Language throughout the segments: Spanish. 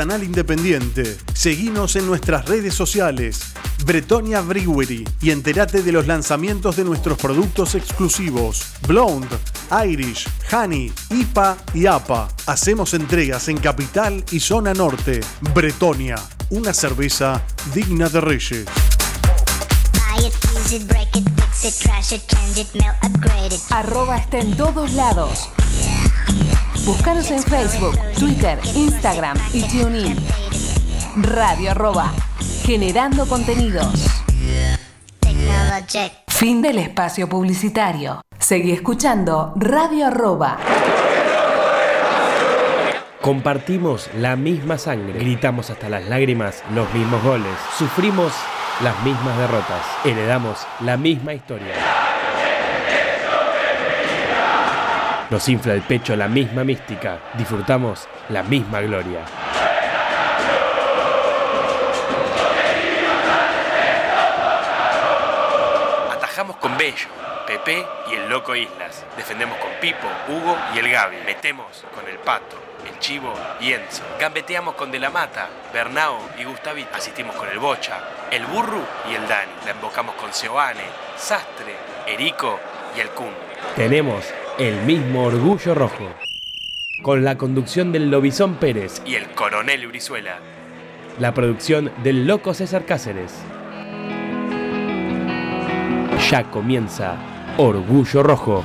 Canal Independiente. Seguinos en nuestras redes sociales. Bretonia Brewery y entérate de los lanzamientos de nuestros productos exclusivos. Blonde, Irish, Honey, IPA y APA. Hacemos entregas en Capital y Zona Norte. Bretonia, una cerveza digna de reyes. Arroba está en todos lados. Búscanos en Facebook, Twitter, Instagram y TuneIn. Radio arroba, generando contenidos. Fin del espacio publicitario. Seguí escuchando Radio arroba. Compartimos la misma sangre, gritamos hasta las lágrimas los mismos goles, sufrimos las mismas derrotas, heredamos la misma historia. Nos infla el pecho la misma mística, disfrutamos la misma gloria. Atajamos con Bello, Pepe y el Loco Islas. Defendemos con Pipo, Hugo y el Gaby. Metemos con el Pato, el Chivo y Enzo. Gambeteamos con De la Mata, Bernao y Gustavito. Asistimos con el Bocha, el Burru y el Dani. La embocamos con Seoane, Sastre, Erico y el Kun. Tenemos el mismo orgullo rojo. Con la conducción del Lobizón Pérez y el Coronel Brizuela. La producción del Loco César Cáceres. Ya comienza Orgullo Rojo.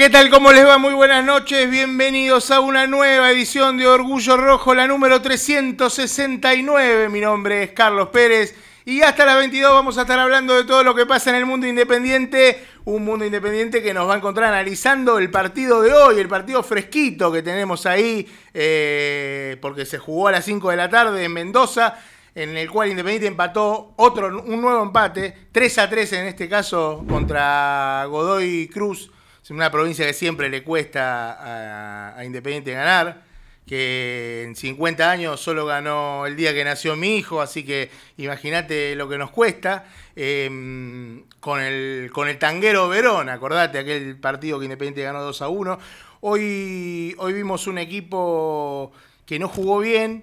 ¿Qué tal? ¿Cómo les va? Muy buenas noches. Bienvenidos a una nueva edición de Orgullo Rojo, la número 369. Mi nombre es Carlos Pérez Y hasta las 22 vamos a estar hablando de todo lo que pasa en el mundo independiente. Un mundo independiente que nos va a encontrar analizando el partido de hoy, el partido fresquito que tenemos ahí, eh, porque se jugó a las 5 de la tarde en Mendoza, en el cual Independiente empató otro, un nuevo empate, 3 a 3 en este caso contra Godoy Cruz. Es una provincia que siempre le cuesta a, Independiente ganar que en 50 años solo ganó el día que nació mi hijo, así que imagínate lo que nos cuesta. Eh, con, el, con el tanguero Verón, acordate, aquel partido que Independiente ganó 2 a 1. Hoy, hoy vimos un equipo que no jugó bien,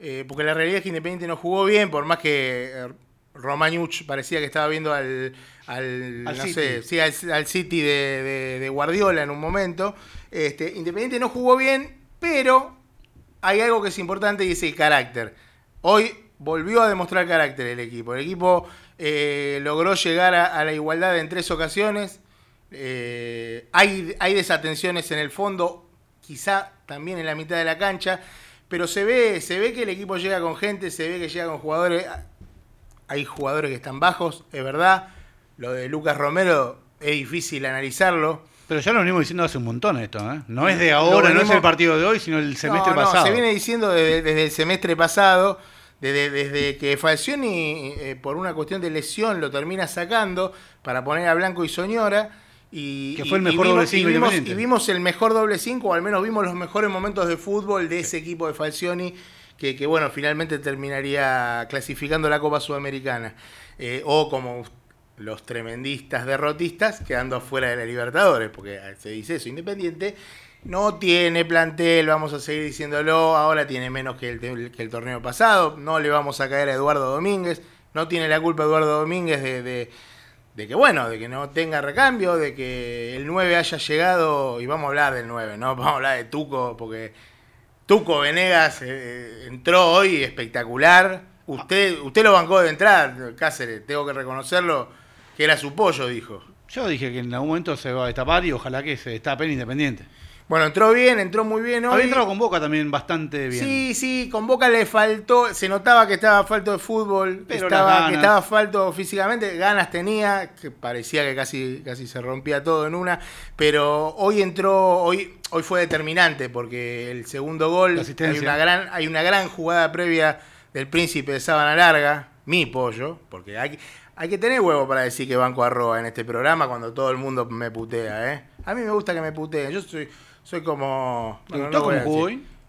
eh, porque la realidad es que Independiente no jugó bien, por más que Romanuch parecía que estaba viendo al, al, Al no City. sé, sí, al, al City de, de- de Guardiola en un momento. Este, Independiente no jugó bien, pero hay algo que es importante y es el carácter. Hoy volvió a demostrar carácter el equipo. El equipo eh, logró llegar a, a la igualdad en tres ocasiones. Eh, hay, hay desatenciones en el fondo, quizá también en la mitad de la cancha, pero se ve, se ve que el equipo llega con gente, se ve que llega con jugadores. Hay jugadores que están bajos, es verdad. Lo de Lucas Romero es difícil analizarlo. Pero ya lo venimos diciendo hace un montón esto, ¿eh? No es de ahora, no es el partido de hoy, sino el semestre No, no, pasado. se viene diciendo desde, desde el semestre pasado, desde, desde que Falcioni, eh, por una cuestión de lesión, lo termina sacando para poner a Blanco y Soñora. Y, Que fue el y mejor vimos- doble cinco y vimos, y vimos el mejor doble 5, o al menos vimos los mejores momentos de fútbol de ese equipo de Falcioni, que, que, bueno, finalmente terminaría clasificando la Copa Sudamericana. Eh, o como los tremendistas derrotistas quedando afuera de la Libertadores, porque se dice eso, Independiente no tiene plantel, vamos a seguir diciéndolo, ahora tiene menos que el, que el torneo pasado, no le vamos a caer a Eduardo Domínguez, no tiene la culpa Eduardo Domínguez de, de- de que, bueno, de que no tenga recambio, de que el 9 haya llegado, y vamos a hablar del 9, ¿no? Vamos a hablar de Tuco, porque Tuco Venegas eh, entró hoy espectacular. Usted, usted lo bancó de entrar, Cáceres, tengo que reconocerlo, que era su pollo, dijo. Yo dije que en algún momento se va a destapar y ojalá que se destape en Independiente. Bueno, entró bien, entró muy bien hoy. Había entrado con Boca también bastante bien. Sí, sí, con Boca le faltó, se notaba que estaba falto de fútbol, Pero estaba, que estaba falto físicamente, ganas tenía, que parecía que casi, casi se rompía todo en una, pero hoy entró, hoy, hoy fue determinante porque el segundo gol, hay una, gran, hay una gran jugada previa del príncipe de Sábana Larga, mi pollo, porque hay, hay que tener huevo para decir que banco arroba en este programa cuando todo el mundo me putea, ¿eh? A mí me gusta que me puteen, yo soy, soy como... ¿Te bueno, gustó no?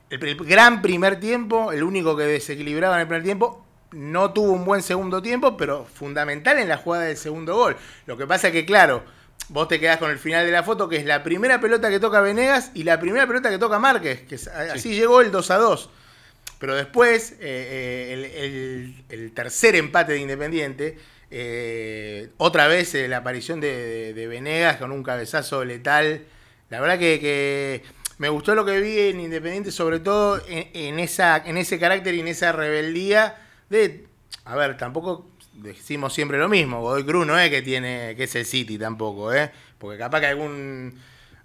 El, el gran primer tiempo, el único que desequilibraba en el primer tiempo, no tuvo un buen segundo tiempo, pero fundamental en la jugada del segundo gol. Lo que pasa es que, claro, vos te quedás con el final de la foto, que es la primera pelota que toca Venegas y la primera pelota que toca Márquez, que así llegó el 2 a 2. Pero después, eh, eh, el, el- el tercer empate de Independiente, eh, otra vez eh, la aparición de, de- de Venegas con un cabezazo letal. La verdad que, me gustó lo que vi en Independiente, sobre todo en, esa, en ese carácter y en esa rebeldía de... A ver, tampoco decimos siempre lo mismo. Godoy Cruz no es que tiene que es el City tampoco, ¿eh? Porque capaz que algún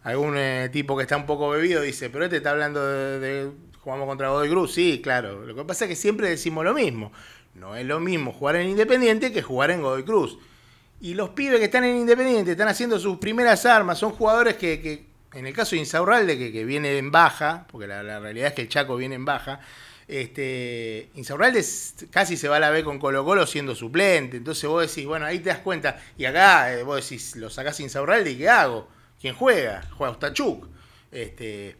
algún eh, tipo que está un poco bebido dice, pero este está hablando de, jugamos contra Godoy Cruz. Sí, claro. Lo que pasa es que siempre decimos lo mismo. No es lo mismo jugar en Independiente que jugar en Godoy Cruz. Y los pibes que están en Independiente están haciendo sus primeras armas. Son jugadores que, en el caso de Insaurralde, que, que viene en baja, porque la, realidad es que el Chaco viene en baja, este, Insaurralde casi se va a la B con Colo Colo siendo suplente. Entonces vos decís, bueno, ahí te das cuenta. Y acá eh, vos decís, lo sacás Insaurralde y ¿qué hago? ¿Quién juega? Juega Ostachuk. Este,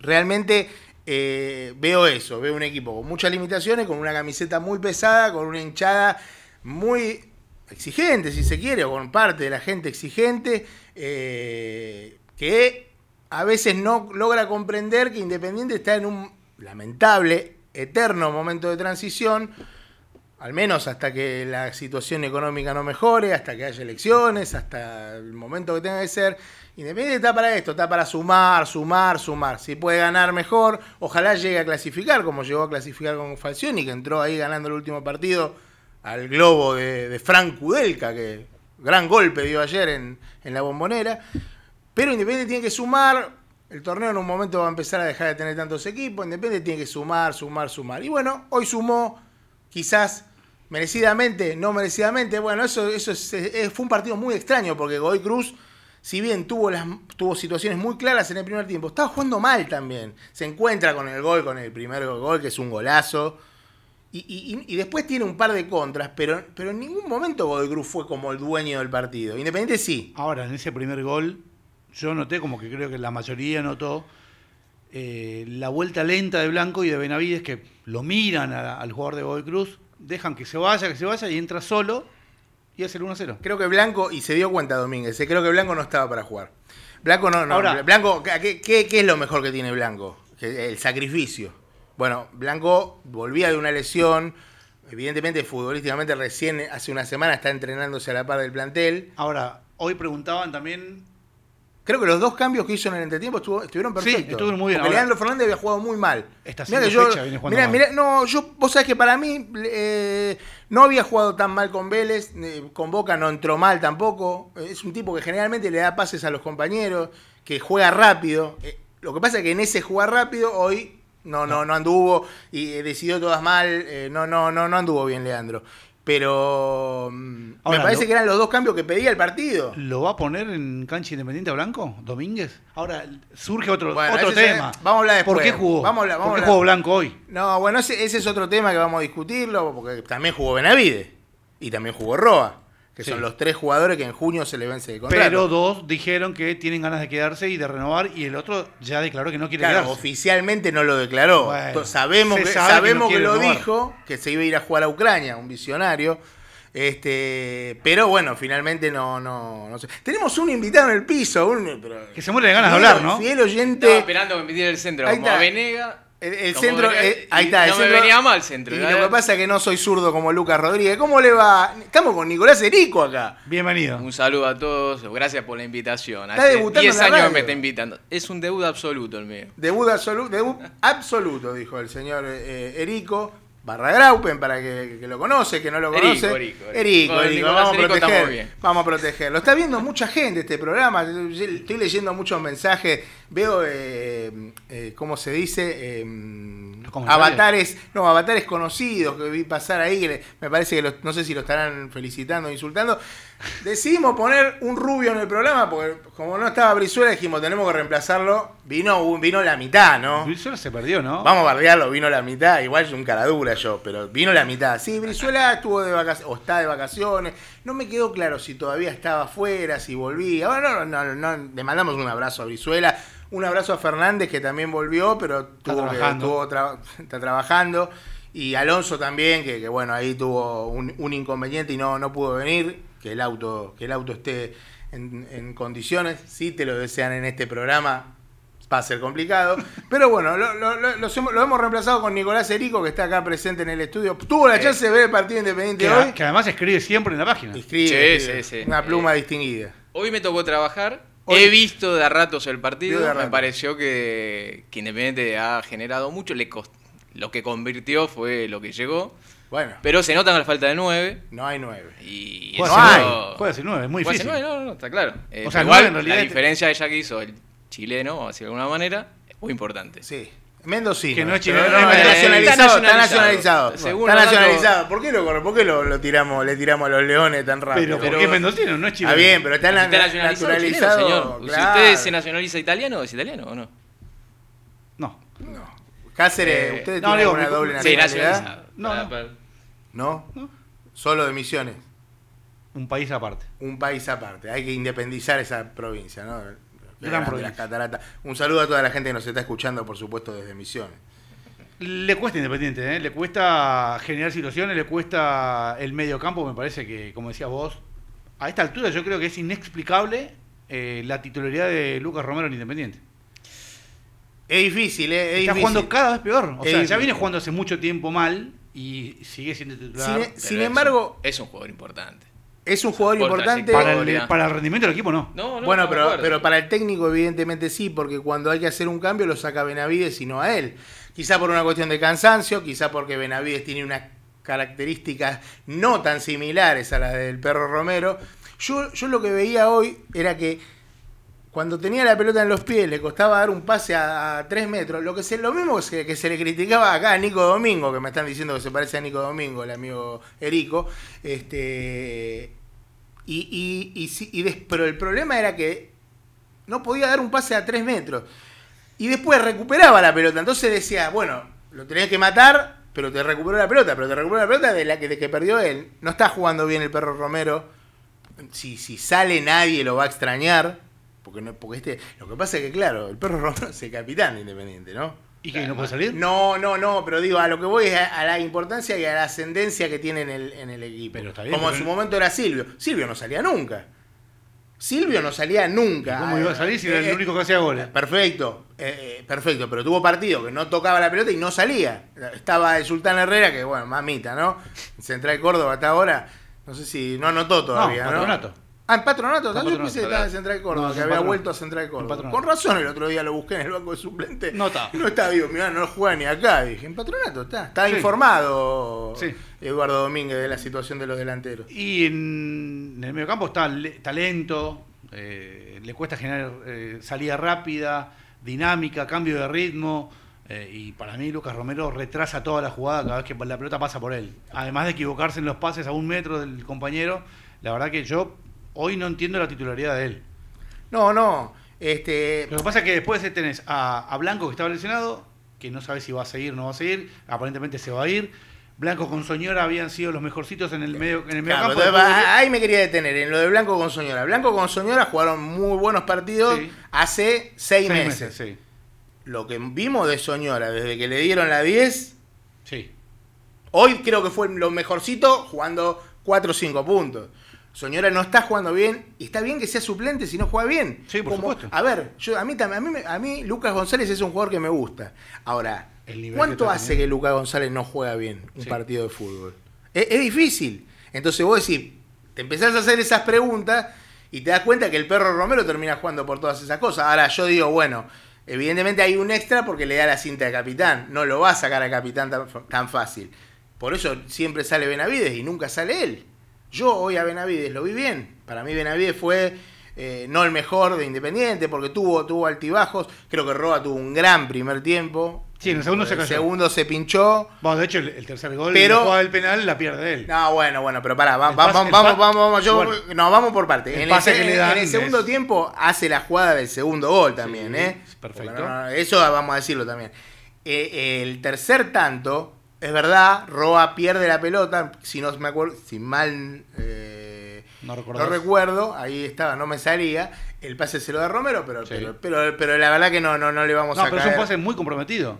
realmente eh, veo eso, veo un equipo con muchas limitaciones, con una camiseta muy pesada, con una hinchada muy exigente, si se quiere, o con parte de la gente exigente, eh, que a veces no logra comprender que Independiente está en un lamentable, eterno momento de transición, al menos hasta que la situación económica no mejore, hasta que haya elecciones, hasta el momento que tenga que ser. Independiente está para esto, está para sumar, sumar, sumar. Si puede ganar mejor, ojalá llegue a clasificar, como llegó a clasificar con Falcioni, que entró ahí ganando el último partido al globo de, Frank Kudelka, que gran golpe dio ayer en, en la bombonera. Pero Independiente tiene que sumar. El torneo en un momento va a empezar a dejar de tener tantos equipos. Independiente tiene que sumar, sumar, sumar. Y bueno, hoy sumó quizás Merecidamente, no merecidamente. Bueno, eso, eso es- es- fue un partido muy extraño porque Godoy Cruz, si bien tuvo, las, tuvo situaciones muy claras en el primer tiempo, estaba jugando mal también. Se encuentra con el gol, con el primer gol, que es un golazo. Y, y- y después tiene un par de contras, pero, pero en ningún momento Godoy Cruz fue como el dueño del partido. Independiente sí. Ahora, en ese primer gol, yo noté como que creo que la mayoría notó eh, la vuelta lenta de Blanco y de Benavides que lo miran a- al jugador de Godoy Cruz, dejan que se vaya, que se vaya y entra solo y hace el 1-0. Creo que Blanco, y se dio cuenta Domínguez, eh, creo que Blanco no estaba para jugar. Blanco no, no. Ahora- Blanco, ¿qué, qué, qué es lo mejor que tiene Blanco? El sacrificio. Bueno, Blanco volvía de una lesión, evidentemente futbolísticamente recién hace una semana está entrenándose a la par del plantel. Ahora, hoy preguntaban también Creo que los dos cambios que hizo en el entretiempo estuvo- estuvieron Sí, perfectos. estuvieron muy bien. Porque Leandro Fernández había jugado muy mal. Esta Mirá que yo, fecha viene jugando mirá, mal. mirá, no, yo, vos sabés que para mí eh, no había jugado tan mal con Vélez, eh, con Boca no entró mal tampoco. Eh, Es un tipo que generalmente le da pases a los compañeros, que juega rápido. Eh, lo que pasa es que en ese jugar rápido hoy no, no, no anduvo y decidió todas mal. eh, no, no, no, no anduvo bien Leandro. Pero mm, Ahora, me parece lo- que eran los dos cambios que pedía el partido. ¿Lo va a poner en cancha independiente Blanco, Domínguez? Ahora surge otro, Bueno, otro es- tema. vamos a hablar después. ¿Por qué jugó? Vamos a vamos ¿Por qué jugó Blanco hoy? No, bueno, ese, ese es otro tema que vamos a discutirlo, porque también jugó Benavide y también jugó Roa, que Sí. son los tres jugadores que en junio se le vence el contrato. Pero dos dijeron que tienen ganas de quedarse y de renovar y el otro ya declaró que no quiere Claro, quedarse. oficialmente no lo declaró. Bueno, sabemos que, sabe que sabemos no que, lo renovar. dijo, que se iba a ir a jugar a Ucrania, un visionario. Este, pero bueno, finalmente no, no, no sé. Tenemos un invitado en el piso, un, pero- Que se muere de ganas de hablar, ¿no? Fiel oyente. Estaba esperando que me pidiera el centro, Ahí como está. a Venega. El, centro, venía- eh, ahí está. el no me centro- venía mal el centro. Y ¿verdad? lo que pasa es que no soy zurdo como Lucas Rodríguez. ¿Cómo le va? Estamos con Nicolás Erico acá. Bienvenido. Un saludo a todos, gracias por la invitación. Está Hace debutando 10 en la años que radio. me está invitando. Es un debut absoluto el mío. Debut absoluto, debut absoluto, dijo el señor eh, Erico. Barra Graupen, para que, que lo conoce, que no lo conoce. Erico, Erico. Vamos a proteger. Vamos a protegerlo. Está viendo mucha gente este programa. Estoy leyendo muchos mensajes. Veo, eh, eh, ¿cómo se dice? Eh. Avatares, no, avatares conocidos que vi pasar ahí. que me parece que los- no sé si lo estarán felicitando o insultando. Decidimos poner un rubio en el programa porque como no estaba Brizuela dijimos tenemos que reemplazarlo. Vino, vino la mitad, ¿no? Brizuela se perdió, ¿no? Vamos a bardearlo, vino la mitad, igual es un cara dura yo, pero vino la mitad. Sí, Brizuela estuvo de vacaciones, o está de vacaciones. No me quedó claro si todavía estaba afuera, si volvía. Bueno, no, no, no, no, le mandamos un abrazo a Brizuela, un abrazo a Fernández que también volvió, pero tuvo que- trabajando. tuvo tra- está trabajando. Y Alonso también, que, que, bueno, ahí tuvo un, un inconveniente y no, no pudo venir. Que el auto, que el auto esté en, en condiciones. Si te lo desean en este programa, va a ser complicado. Pero bueno, lo, lo- lo- lo hemos reemplazado con Nicolás Erico, que está acá presente en el estudio. Tuvo la chance de ver el partido independiente que, hoy. que además escribe siempre en la página. Escribe, Sí, escribe. sí, sí. Una pluma Eh, distinguida. Hoy me tocó trabajar. Hoy- He visto de a ratos el partido. Me pareció que, que Independiente ha generado mucho. Le cost- Lo que convirtió fue lo que llegó. Bueno, Pero se nota la falta de 9. no hay nueve. Y Juega No sin hay. nueve, juega sin nueve, es muy Puede ser difícil. nueve, no, no, está claro. Eh, O sea, pero nueve igual, en realidad la diferencia de ella que hizo el chileno, vamos a decir de alguna manera, es muy importante. Sí. Mendocino. Que no es chileno, no, no, está eh, nacionalizado. está Está nacionalizado. nacionalizado. Según Está nacionalizado. ¿Por qué lo, por qué lo, lo tiramos, le tiramos a los leones tan rápido? Pero, ¿por qué Mendocino? No es chileno. Está bien, pero está, na- Está nacionalizado, naturalizado. chileno, señor. Si claro. usted se nacionaliza italiano, ¿es italiano o no? No. Cáceres, Eh, ¿ustedes no, alguna mi- doble Sí, nacionalidad? nacionalizado. No, Para- no. ¿No? Solo de Misiones. Un país aparte. Un país aparte. Hay que independizar esa provincia, ¿no? De Gran las provincia. cataratas. Un saludo a toda la gente que nos está escuchando, por supuesto, desde Misiones. Le cuesta Independiente, ¿eh? le cuesta generar situaciones, le cuesta el medio campo, me parece que, como decías vos, a esta altura yo creo que es inexplicable eh, la titularidad de Lucas Romero en Independiente. Es difícil, ¿eh? Es Está difícil. jugando cada vez peor. O Es sea, ya viene jugando hace mucho tiempo mal y sigue siendo titular. Sin, es embargo, un- es un jugador importante. Es un jugador por importante. para, el, Historia. para el rendimiento del equipo no. No, no, bueno, no pero, pero para el técnico evidentemente sí, porque cuando hay que hacer un cambio lo saca Benavides y no a él. Quizá por una cuestión de cansancio, quizá porque Benavides tiene unas características no tan similares a las del perro Romero. Yo, yo lo que veía hoy era que cuando tenía la pelota en los pies, le costaba dar un pase a, 3 metros. Lo que se, lo mismo que que se le criticaba acá a Nico Domingo, que me están diciendo que se parece a Nico Domingo, el amigo Erico. Este, y, y, y, y des- pero el problema era que no podía dar un pase a 3 metros. Y después recuperaba la pelota. Entonces decía, bueno, lo tenías que matar, pero te recuperó la pelota. Pero te recuperó la pelota de la que, de que perdió él. No está jugando bien el perro Romero. Si, si sale nadie lo va a extrañar. Porque, no, porque este, lo que pasa es que, claro, el perro Romero es el capitán de Independiente, ¿no? ¿Y que no puede salir? No, no, no, pero digo, a lo que voy es a, a la importancia y a la ascendencia que tiene en el, en el equipo. Pero está bien, Como en su momento era Silvio. Silvio no salía nunca. Silvio no salía nunca. ¿Y cómo iba a salir si era Eh, el único que hacía goles? Perfecto, eh, eh, perfecto, pero tuvo partido que no tocaba la pelota y no salía. Estaba el Sultán Herrera, que bueno, mamita, ¿no? Central Córdoba hasta ahora, no sé si no anotó todavía, ¿no? Patronato. Ah, en Patronato, Está yo pensé que estaba en Central Córdoba, No, que había Patronato. vuelto a Central En Córdoba. Con razón el otro día lo busqué en el banco de suplente. No está. No está, digo, mirá, no juega ni acá. Dije, en Patronato está. Está Sí. informado Sí. Eduardo Domínguez de la situación de los delanteros. Y en, en el mediocampo está le- talento, eh, le cuesta generar eh, salida rápida, dinámica, cambio de ritmo. eh, y para mí Lucas Romero retrasa toda la jugada cada vez que la pelota pasa por él. Además de equivocarse en los pases a un metro del compañero, la verdad que yo hoy no entiendo la titularidad de él. No, no. Este, Lo que pasa es que después tenés a, a Blanco que estaba lesionado, que no sabe si va a seguir o no va a seguir, aparentemente se va a ir. Blanco con Soñora habían sido los mejorcitos en el medio en el medio Claro, campo. entonces, ahí me quería detener, en lo de Blanco con Soñora. Blanco con Soñora jugaron muy buenos partidos Sí. hace seis, seis meses. sí. Lo que vimos de Soñora desde que le dieron la 10, Sí. hoy creo que fue lo mejorcito jugando 4 o 5 puntos. Soñora no está jugando bien, y está bien que sea suplente si no juega bien. Sí, por supuesto. A ver, yo, a, mí, a, mí, a mí Lucas González es un jugador que me gusta. Ahora, ¿cuánto que hace teniendo. que Lucas González no juega bien un Sí. partido de fútbol? Es, es difícil. Entonces vos decís, te empezás a hacer esas preguntas y te das cuenta que el perro Romero termina jugando por todas esas cosas. Ahora yo digo, bueno, evidentemente hay un extra porque le da la cinta de capitán. No lo va a sacar a capitán tan, tan fácil. Por eso siempre sale Benavides y nunca sale él. Yo hoy a Benavides lo vi bien. Para mí Benavides fue eh, no el mejor de Independiente porque tuvo, tuvo altibajos. Creo que Roa tuvo un gran primer tiempo. Sí, en el segundo se cayó. segundo se pinchó. Bueno, de hecho, el, el tercer gol, Pero- del penal la pierde él. No, bueno, bueno, pero pará, va- pase- vamos, vamos, vamos, vamos, yo- Bueno. no, vamos por parte. El En pase el, que le en dan el segundo es- tiempo hace la jugada del segundo gol también, Sí, ¿eh? perfecto. Porque no, no, eso vamos a decirlo también. Eh, el tercer tanto, es verdad, Roa pierde la pelota, si no me acuerdo, si mal eh, No no recuerdo, ahí estaba, no me salía. El pase se lo da Romero, pero, Sí. pero, pero, pero la verdad que no, no, no le vamos No, a pero es un pase muy comprometido.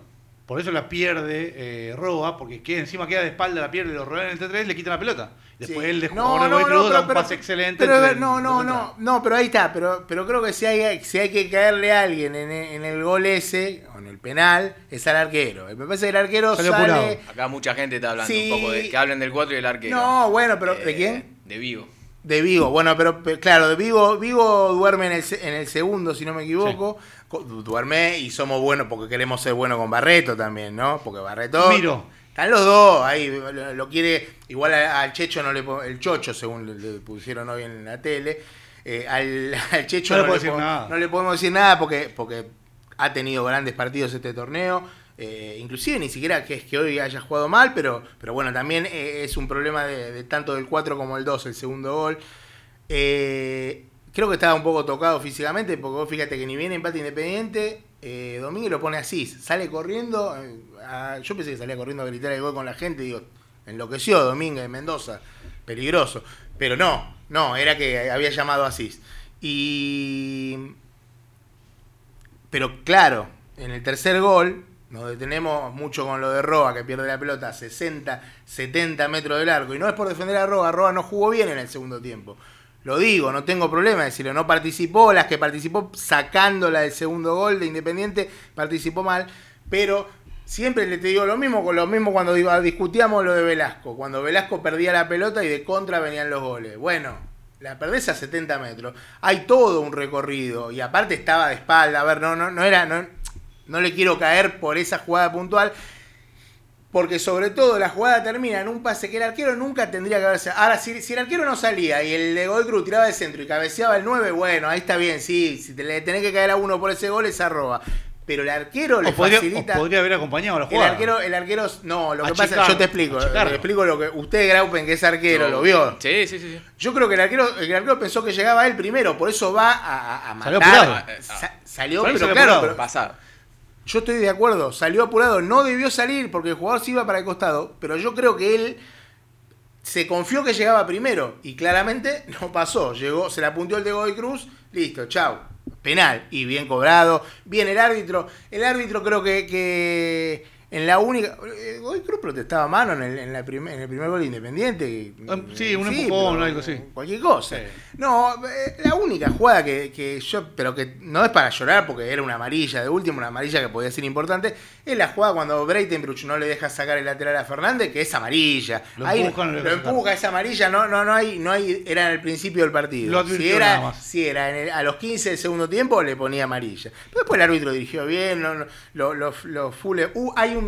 Por eso la pierde eh, Roa, porque queda, encima queda de espalda, la pierde, lo rodean el T3, le quitan la pelota. Después Sí. él de No, jugador de no, Cruz da un pero- pase excelente. Pero, entre el- no, no, no, no, pero ahí está. Pero, pero creo que si hay, si hay que caerle a alguien en, en el gol ese, o en el penal, es al arquero. Me parece que el arquero sale. apurado. Acá mucha gente está hablando Sí. un poco de que hablen del 4 y del arquero. No, bueno, pero ¿de Eh, quién? De Vigo. De Vigo. Bueno, pero, pero, claro, de Vigo, Vigo duerme en el, se- en el segundo, si no me equivoco. Co- Duerme y somos buenos porque queremos ser buenos con Barreto también, ¿no? Porque Barreto. Miro. Están los dos ahí, lo, lo quiere, igual al Checho no le el Chocho, según le, pusieron hoy en la tele, eh, al, al Checho No le no, puedo le decir po- nada. no le podemos decir nada porque, porque ha tenido grandes partidos este torneo, eh, inclusive ni siquiera que es que hoy haya jugado mal, pero, pero bueno, también eh, es un problema de, de tanto del 4 como el 2, el segundo gol. Eh, creo que estaba un poco tocado físicamente, porque vos fíjate que ni bien empate independiente, eh, Domínguez lo pone así, sale corriendo, eh, a- yo pensé que salía corriendo a gritar el gol con la gente, digo, enloqueció Domínguez de Mendoza, peligroso, pero no, no, era que había llamado a Asís. Y... Pero claro, en el tercer gol, nos detenemos mucho con lo de Roa, que pierde la pelota a 60, 70 metros del arco. Y no es por defender a Roa, Roa no jugó bien en el segundo tiempo. Lo digo, no tengo problema de decirlo. No participó, las que participó sacándola del segundo gol de Independiente, participó mal. Pero siempre le te digo lo mismo, con lo mismo cuando discutíamos lo de Velasco. Cuando Velasco perdía la pelota y de contra venían los goles. Bueno, la perdés a 70 metros. Hay todo un recorrido. Y aparte estaba de espalda. A ver, no, no, no era. No, no le quiero caer por esa jugada puntual. Porque sobre todo la jugada termina en un pase que el arquero nunca tendría que haberse. Ahora, si, si el arquero no salía y el de Godoy Cruz tiraba de centro y cabeceaba el 9, bueno, ahí está bien, sí. Si te le tenés que caer a uno por ese gol, es arroba. Pero el arquero le O podría, facilita. o podría haber acompañado a la El jugada. arquero, el arquero, no, lo que pasa yo te explico, te explico lo que usted Graupen que es arquero lo vio. Sí, sí, sí. sí. Yo creo que el arquero, el arquero pensó que llegaba él primero, por eso va a, a- matar. Salió apurado. Sa- salió, mí pero salió claro, apurado. pero Pasado. Yo estoy de acuerdo, salió apurado, no debió salir porque el jugador se iba para el costado, pero yo creo que él se confió que llegaba primero y claramente no pasó, llegó, se la apuntó el de Godoy Cruz, listo, chau, penal y bien cobrado, bien el árbitro, el árbitro creo que, que en la única, eh, Godoy Cruz protestaba a mano en el, en la primer, en el primer gol independiente. Um, sí, un empujón, pero algo así. Cualquier cosa. Sí. No, eh, la única jugada que, que yo, pero que no es para llorar porque era una amarilla, de último, una amarilla que podía ser importante, es la jugada cuando Breitenbruch no le deja sacar el lateral a Fernández, que es amarilla. Lo Ahí lo empuja, es amarilla, no, no, no hay, no hay, era en el principio del partido. Si era, si era en el- a los 15 del segundo tiempo, le ponía amarilla. Pero después el árbitro dirigió bien, no, no, lo- los los fulles- Uh, hay un.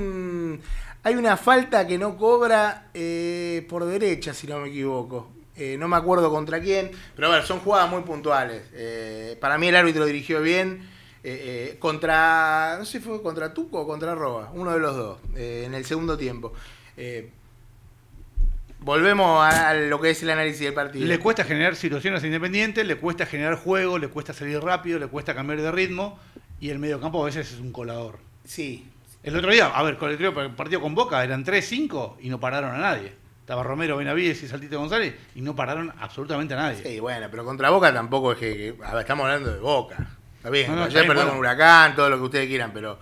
Hay una falta que no cobra eh, por derecha, si no me equivoco. Eh, no me acuerdo contra quién, pero bueno, son jugadas muy puntuales. Eh, para mí el árbitro dirigió bien. contra, no sé si fue contra Tuco o contra Roa, uno de los dos, en el segundo tiempo. Volvemos a, lo que es el análisis del partido. Le cuesta generar situaciones a Independiente, le cuesta generar juego, le cuesta salir rápido, le cuesta cambiar de ritmo y el mediocampo a veces es un colador. Sí, El otro día, a ver, con el partido con Boca eran 3-5 y no pararon a nadie. Estaba Romero, Benavides y Saltito González y no pararon absolutamente a nadie. Sí, bueno, pero contra Boca tampoco es que. que- a ver, estamos hablando de Boca. Está bien, No, no, ayer bueno. con Huracán, todo lo que ustedes quieran, pero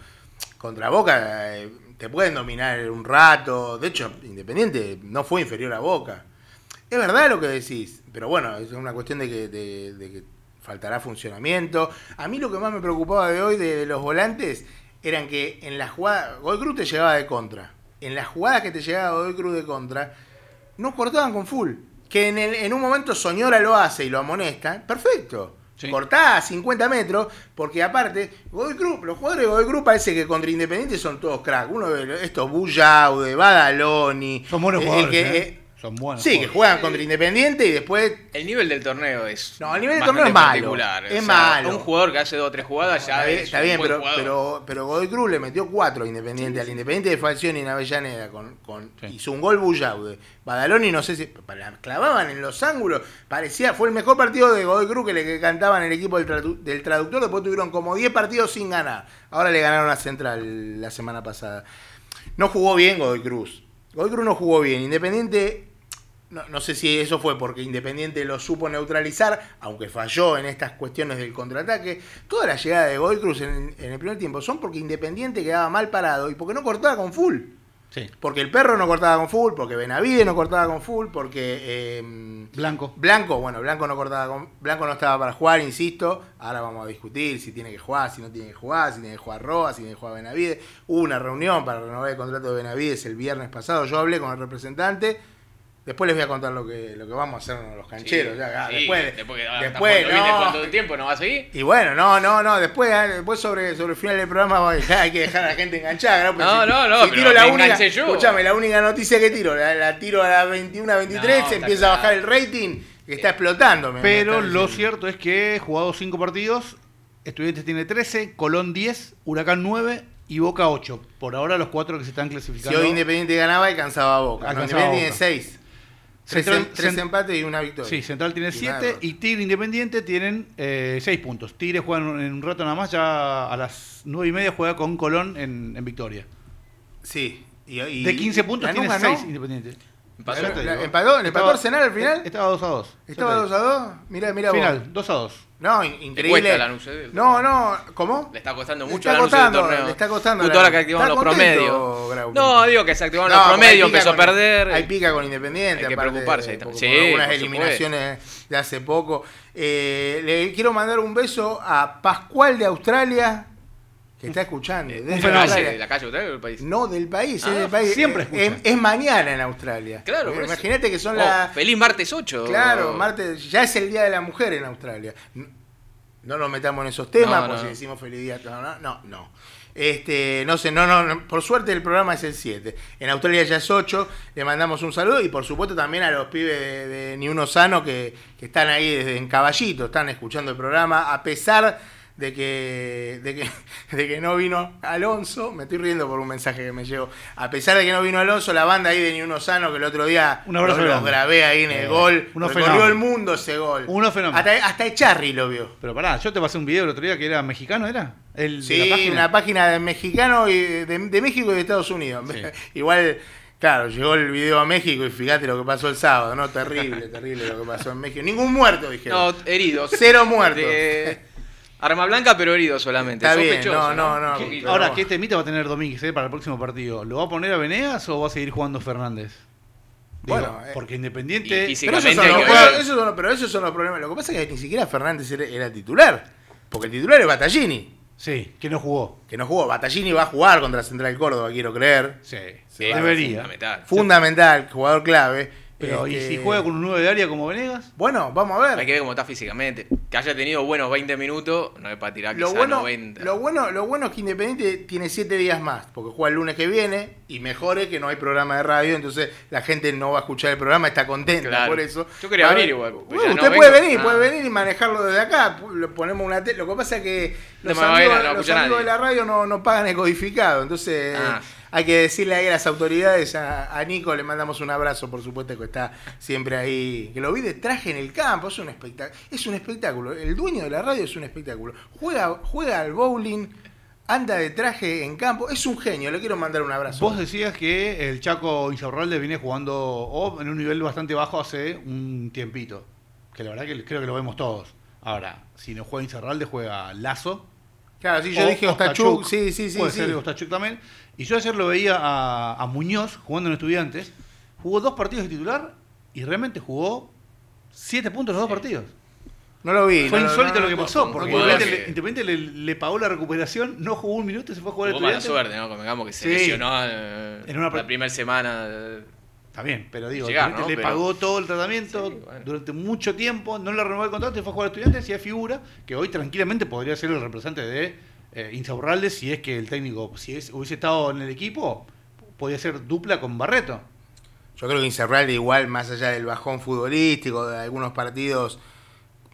contra Boca eh, te pueden dominar un rato. De hecho, Independiente no fue inferior a Boca. Es verdad lo que decís, pero bueno, es una cuestión de que, de, de que faltará funcionamiento. A mí lo que más me preocupaba de hoy de los volantes eran que en las jugadas. Godoy Cruz te llegaba de contra. En las jugadas que te llegaba Godoy Cruz de contra, no cortaban con full. Que en, el- en un momento Soñora lo hace y lo amonesta, perfecto. Sí. Cortá a 50 metros, porque aparte, Godoy Cruz, los jugadores de Godoy Cruz parece que contra Independiente son todos crack. Uno de estos, Bullaude, Badaloni. Son buenos jugadores. que, ¿eh? Son buenos. sí, que juegan contra Independiente y después El nivel del torneo es. No, el nivel del torneo es malo, es malo. Un jugador que hace dos o tres jugadas ya Está bien, es está un bien, buen pero, jugador. pero, pero Godoy Cruz le metió cuatro a Independiente. Al Independiente de Falcioni en Avellaneda con, con- Sí. hizo un gol Bullaude. Badaloni no sé si la clavaban en los ángulos. Parecía, fue el mejor partido de Godoy Cruz que le que cantaban el equipo del, tradu- del traductor. Después tuvieron como 10 partidos sin ganar. Ahora le ganaron a Central la semana pasada. No jugó bien Godoy Cruz. Godoy Cruz no jugó bien. Independiente no, no sé si eso fue porque Independiente lo supo neutralizar, aunque falló en estas cuestiones del contraataque. Todas las llegadas de Godoy Cruz en, en el primer tiempo son porque Independiente quedaba mal parado y porque no cortaba con full. Sí. Porque el perro no cortaba con full, porque Benavide no cortaba con full, porque eh, Blanco. Blanco, bueno, Blanco no cortaba con, Blanco no estaba para jugar, insisto. Ahora vamos a discutir si tiene que jugar, si no tiene que jugar, si tiene que jugar Roa, si tiene que jugar Benavides. Hubo una reunión para renovar el contrato de Benavides el viernes pasado. Yo hablé con el representante. Después les voy a contar lo que, lo que vamos a hacer los cancheros. Sí, ya, sí, después, después, después, no. ¿Cuánto tiempo no va a seguir? Y bueno, no, no, no, después, ah, después sobre, sobre el final del programa hay que dejar a la gente enganchada. ¿no? No, si- no, no, si tiro la única, escuchame, la única noticia que tiro, la, la tiro a las 21, 23, No, se empieza a bajar el rating, que está explotando. Pero lo cierto es que jugado 5 partidos, Estudiantes tiene 13, Colón 10, Huracán 9 y Boca 8. Por ahora los cuatro que se están Si clasificando. hoy Independiente ganaba, alcanzaba a Boca. No, Alcanzaba a Independiente tiene Boca. 6. Tres, Central- tres Cent- empates y una victoria. Sí, Central tiene Y 7 nada. y Tigre Independiente tienen 6 puntos. Tigre juega en un rato nada más, ya a las 9 y media juega con Colón en, en Victoria. Sí. Y, y- De 15 puntos tiene ganó. 6 Independiente. Empató. La- la-. ¿Empató? ¿Le empató Estaba- Arsenal al final? Estaba 2 a 2. ¿Estaba 2 a 2? Mirá, mirá vos. Final, 2 a 2. No, in- increíble. cuesta Lanús, eh. No, no, ¿cómo? Le está costando Le mucho está a Lanús el costando, torneo. le está costando Justo la- ahora que activaron ¿Está los promedios. No, digo que se activaron No, los promedios, empezó a con- perder. Hay pica con Independiente. Hay que preocuparse con Sí, algunas eliminaciones de hace poco. Eh, le quiero mandar un beso a Pascual de Australia, que está escuchando. Eh, desde ¿De la fenómeno. Australia. calle, de la calle usted del país? No, del país, Ah, es del país. siempre Eh, escucha. es, es mañana en Australia. Claro, Porque eso. Imagínate que son Oh, las. Feliz martes 8. Claro, martes, ya es el Día de la Mujer en Australia. no nos metamos en esos temas, No, por no. si decimos feliz día, no, no, no, no. Este, no sé, no, no, no, por suerte el programa es el 7. En Australia ya es 8, le mandamos un saludo y por supuesto también a los pibes de, de Ni Uno Sano que, que están ahí desde en Caballito, están escuchando el programa, a pesar de que, de que, de que no vino Alonso, me estoy riendo por un mensaje que me llegó, a pesar de que no vino Alonso, la banda ahí de Ni Uno Sano que el otro día Un abrazo los, los grabé ahí en el Eh, gol, unos recorrió el mundo ese gol. Unos fenómenos. Hasta, hasta Echarri lo vio. Pero pará, yo te pasé un video el otro día que era mexicano, ¿era? El de Sí, la página. una página de mexicano y de, de México y de Estados Unidos. Sí. Igual, claro, llegó el video a México y fíjate lo que pasó el sábado, ¿no? Terrible, terrible lo que pasó en México. Ningún muerto, dijeron. No, heridos. Cero muertos. De- Arma blanca, pero heridos solamente. Está bien, no, no, no. Un ¿Qué- poquito. pero Ahora, bueno. ¿qué temita va a tener Domínguez eh, para el próximo partido? ¿Lo va a poner a Venegas o va a seguir jugando Fernández? Digo, Bueno, eh, porque Independiente. y Pero esos, son los, hay que juegos- ver. esos son los- pero esos son los problemas. Lo que pasa es que ni siquiera Fernández era, era titular. Porque el titular es Battaglini, Sí, que no jugó. que no jugó. Battaglini va a jugar contra Central Córdoba, quiero creer. Sí, Sí, debería. fundamental. Fundamental, jugador clave. Pero, ¿y Este, si juega con un 9 de área como Venegas? Bueno, vamos a ver. Hay que ver cómo está físicamente. Que haya tenido buenos 20 minutos, no es para tirar Lo quizá bueno, 90. lo, bueno, lo bueno es que Independiente tiene siete días más, porque juega el lunes que viene y mejore que no hay programa de radio, entonces la gente no va a escuchar el programa, está contenta Claro. por eso. Yo quería venir igual, pues Bueno, ya no usted vengo. puede venir, Ah. puede venir y manejarlo desde acá, lo ponemos una tele. Lo que pasa es que los No a amigos, ver, no los escucha amigos de la radio no, no pagan el codificado, entonces Ah. Hay que decirle ahí a las autoridades, a, Nico le mandamos un abrazo, por supuesto que está siempre ahí, que lo vi de traje en el campo, es un espectáculo, es un espectáculo, el dueño de la radio es un espectáculo, juega, juega al bowling, anda de traje en campo, es un genio, le quiero mandar un abrazo. Vos decías que el Chaco Insaurralde viene jugando o en un nivel bastante bajo hace un tiempito. Que la verdad que creo que lo vemos todos. Ahora, si no juega Insaurralde, juega Lazo. Claro, sí, yo o dije Ostachuk, sí, sí, sí. Puede sí. ser Ostachuk también. Y yo ayer lo veía a, a Muñoz jugando en Estudiantes. Jugó dos partidos de titular y realmente jugó siete puntos en los dos partidos. No lo vi. Fue no, insólito no, lo que no, pasó, no, porque Independiente, le, Independiente le, le pagó la recuperación, no jugó un minuto y se fue a jugar a Tuvo mala suerte, ¿no? Convengamos que se Sí. lesionó eh, En una la primera semana. eh, Está bien, pero digo, Llegar, Independiente ¿no? le Pero- pagó todo el tratamiento Sí, bueno. durante mucho tiempo, no le renovó el contrato y fue a jugar a estudiantes y es figura que hoy tranquilamente podría ser el representante de eh, Insaurralde si es que el técnico, si es- hubiese estado en el equipo, podría ser dupla con Barreto. Yo creo que Incerralde igual, más allá del bajón futbolístico, de algunos partidos,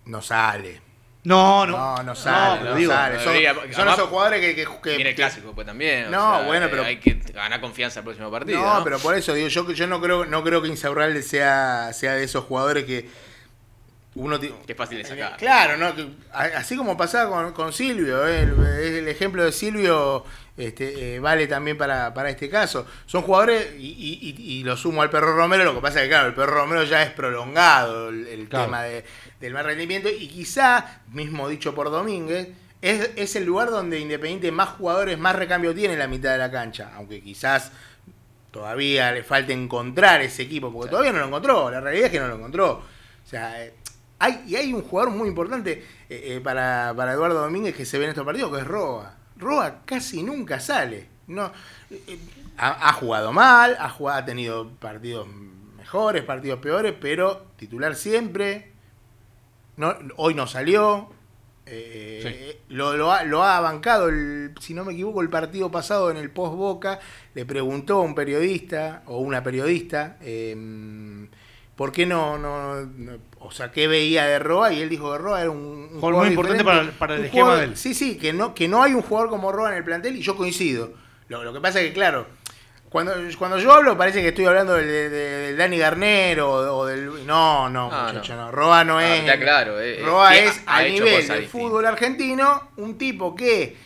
no sale. No, no. No, no sale, no, digo, sale. Son, debería- son además- esos jugadores que... que, que- Viene el clásico pues también. o No, sea, bueno, eh, pero- Hay que ganar confianza el próximo partido. No, No, pero por eso digo, yo, yo no creo no creo que Insaurralde sea, sea de esos jugadores que uno... es fácil de sacar. Claro, ¿no? Así como pasaba con, con Silvio, ¿eh? el, el ejemplo de Silvio este, eh, vale también para, para este caso. Son jugadores, y, y- y- lo sumo al Perro Romero, lo que pasa es que, claro, el Perro Romero ya es prolongado el, el Claro. tema de- del mal rendimiento, y quizá, mismo dicho por Domínguez, es, es el lugar donde Independiente más jugadores, más recambio tiene en la mitad de la cancha, aunque quizás todavía le falta encontrar ese equipo, porque todavía no lo encontró, la realidad es que no lo encontró. O sea, eh, hay, y hay un jugador muy importante eh, eh, para, para Eduardo Domínguez que se ve en estos partidos, que es Roa. Roa casi nunca sale. No, eh, ha, ha jugado mal, ha, jugado, ha tenido partidos mejores, partidos peores, pero titular siempre. No, hoy no salió. lo, lo ha, lo ha bancado, el, si no me equivoco, el partido pasado en el post Boca. Le preguntó a un periodista o una periodista eh, por qué no, no, no- O sea, qué veía de Roa. Y él dijo que Roa era un, un Jugador muy importante para- para el un esquema jugador- de él. Sí, sí, que no, que no hay un jugador como Roa en el plantel y yo coincido. Lo, lo que pasa es que, claro, cuando, cuando yo hablo parece que estoy hablando del, de- de- del Dani Garnero o, o del... No, no, Ah, muchacho, no. no. Roa no Ah, es... está claro, eh, eh, Roa es a nivel del fútbol argentino un tipo que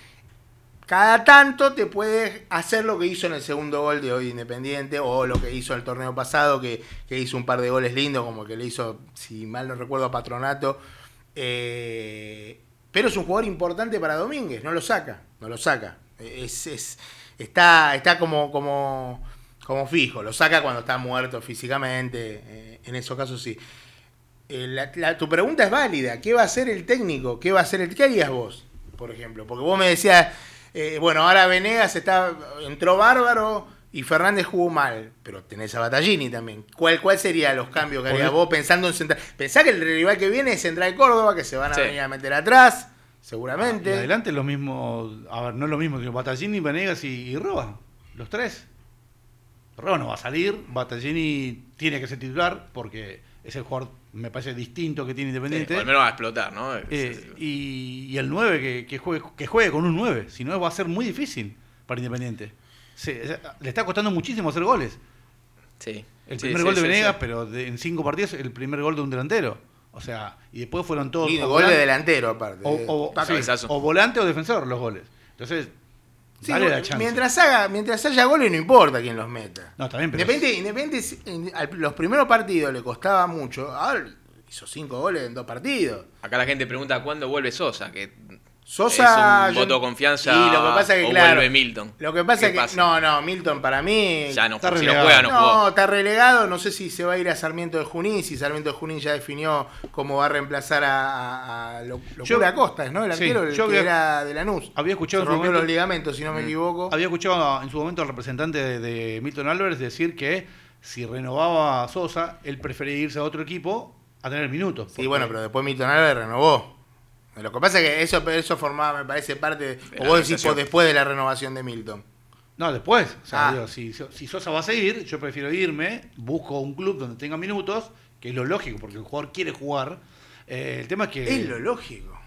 cada tanto te puede hacer lo que hizo en el segundo gol de hoy Independiente o lo que hizo el torneo pasado, que, que hizo un par de goles lindos, como que le hizo, si mal no recuerdo, Patronato. Eh, pero es un jugador importante para Domínguez, no lo saca, no lo saca. Es, es- está, está como, como, como fijo, lo saca cuando está muerto físicamente, eh, en esos casos sí. Eh, tu pregunta es válida. ¿Qué va a hacer el técnico? ¿Qué va a hacer el ¿Qué harías vos, por ejemplo? Porque vos me decías, eh, bueno, ahora Venegas está, entró bárbaro, y Fernández jugó mal, pero tenés a Battaglini también. ¿Cuál, cuál serían los cambios que harías vos pensando en Central? Pensá que el rival que viene es Central Córdoba, que se van a Sí. venir a meter atrás, Y seguramente. adelante lo mismo, a ver, no es lo mismo que Battaglini, Venegas y, y Roa, los tres. Roa no va a salir, Battaglini tiene que ser titular porque es el jugador, me parece, distinto que tiene Sí, Independiente. o al menos va a explotar, ¿no? Eh, y, y el 9 que, que juegue, que juegue con un 9, si no va a ser muy difícil para Independiente. Sí, o le está costando muchísimo hacer goles. sí. El Sí, primer sí, gol de sí, Venegas, sí. pero de- en cinco partidos el primer gol de un delantero. O sea, y después fueron todos... Y o gol de delantero, aparte. o, o- sí, cabezazo. o volante o defensor los goles. Entonces, Sí, dale la chance. mientras, haga, mientras haya goles, no importa quién los meta. No, también, pero Independiente, Independiente, los primeros partidos le costaba mucho. Ahora hizo cinco goles en dos partidos. Acá la gente pregunta cuándo vuelve Sosa, que Sosa. es un yo- voto de confianza Y lo que pasa es que, o claro. vuelve Milton. Lo que pasa ¿Qué es que. pasa? No, no, Milton para mí. Ya no, Está si no relegado. juega, no, No, jugó. está relegado. No sé si se va a ir a Sarmiento de Junín. Si Sarmiento de Junín ya definió cómo va a reemplazar a, a, a Lo- Locura Yo- Acosta, ¿no? El sí, arquero el yo que había- era de Lanús. había escuchado Se en su rompió momento- los ligamentos, si no me equivoco. Había escuchado en su momento al representante de, de Milton Álvarez decir que si renovaba a Sosa, él prefería irse a otro equipo a tener minutos. Sí, bueno, pero después Milton Álvarez renovó. Lo que pasa es que eso, eso formaba, me parece, parte. O vos decís por después de la renovación de Milton. No, después. O sea, Ah. digo, si, si Sosa va a seguir, yo prefiero irme, busco un club donde tenga minutos, que es lo lógico, porque el jugador quiere jugar. Eh, el tema es que... Es lo lógico.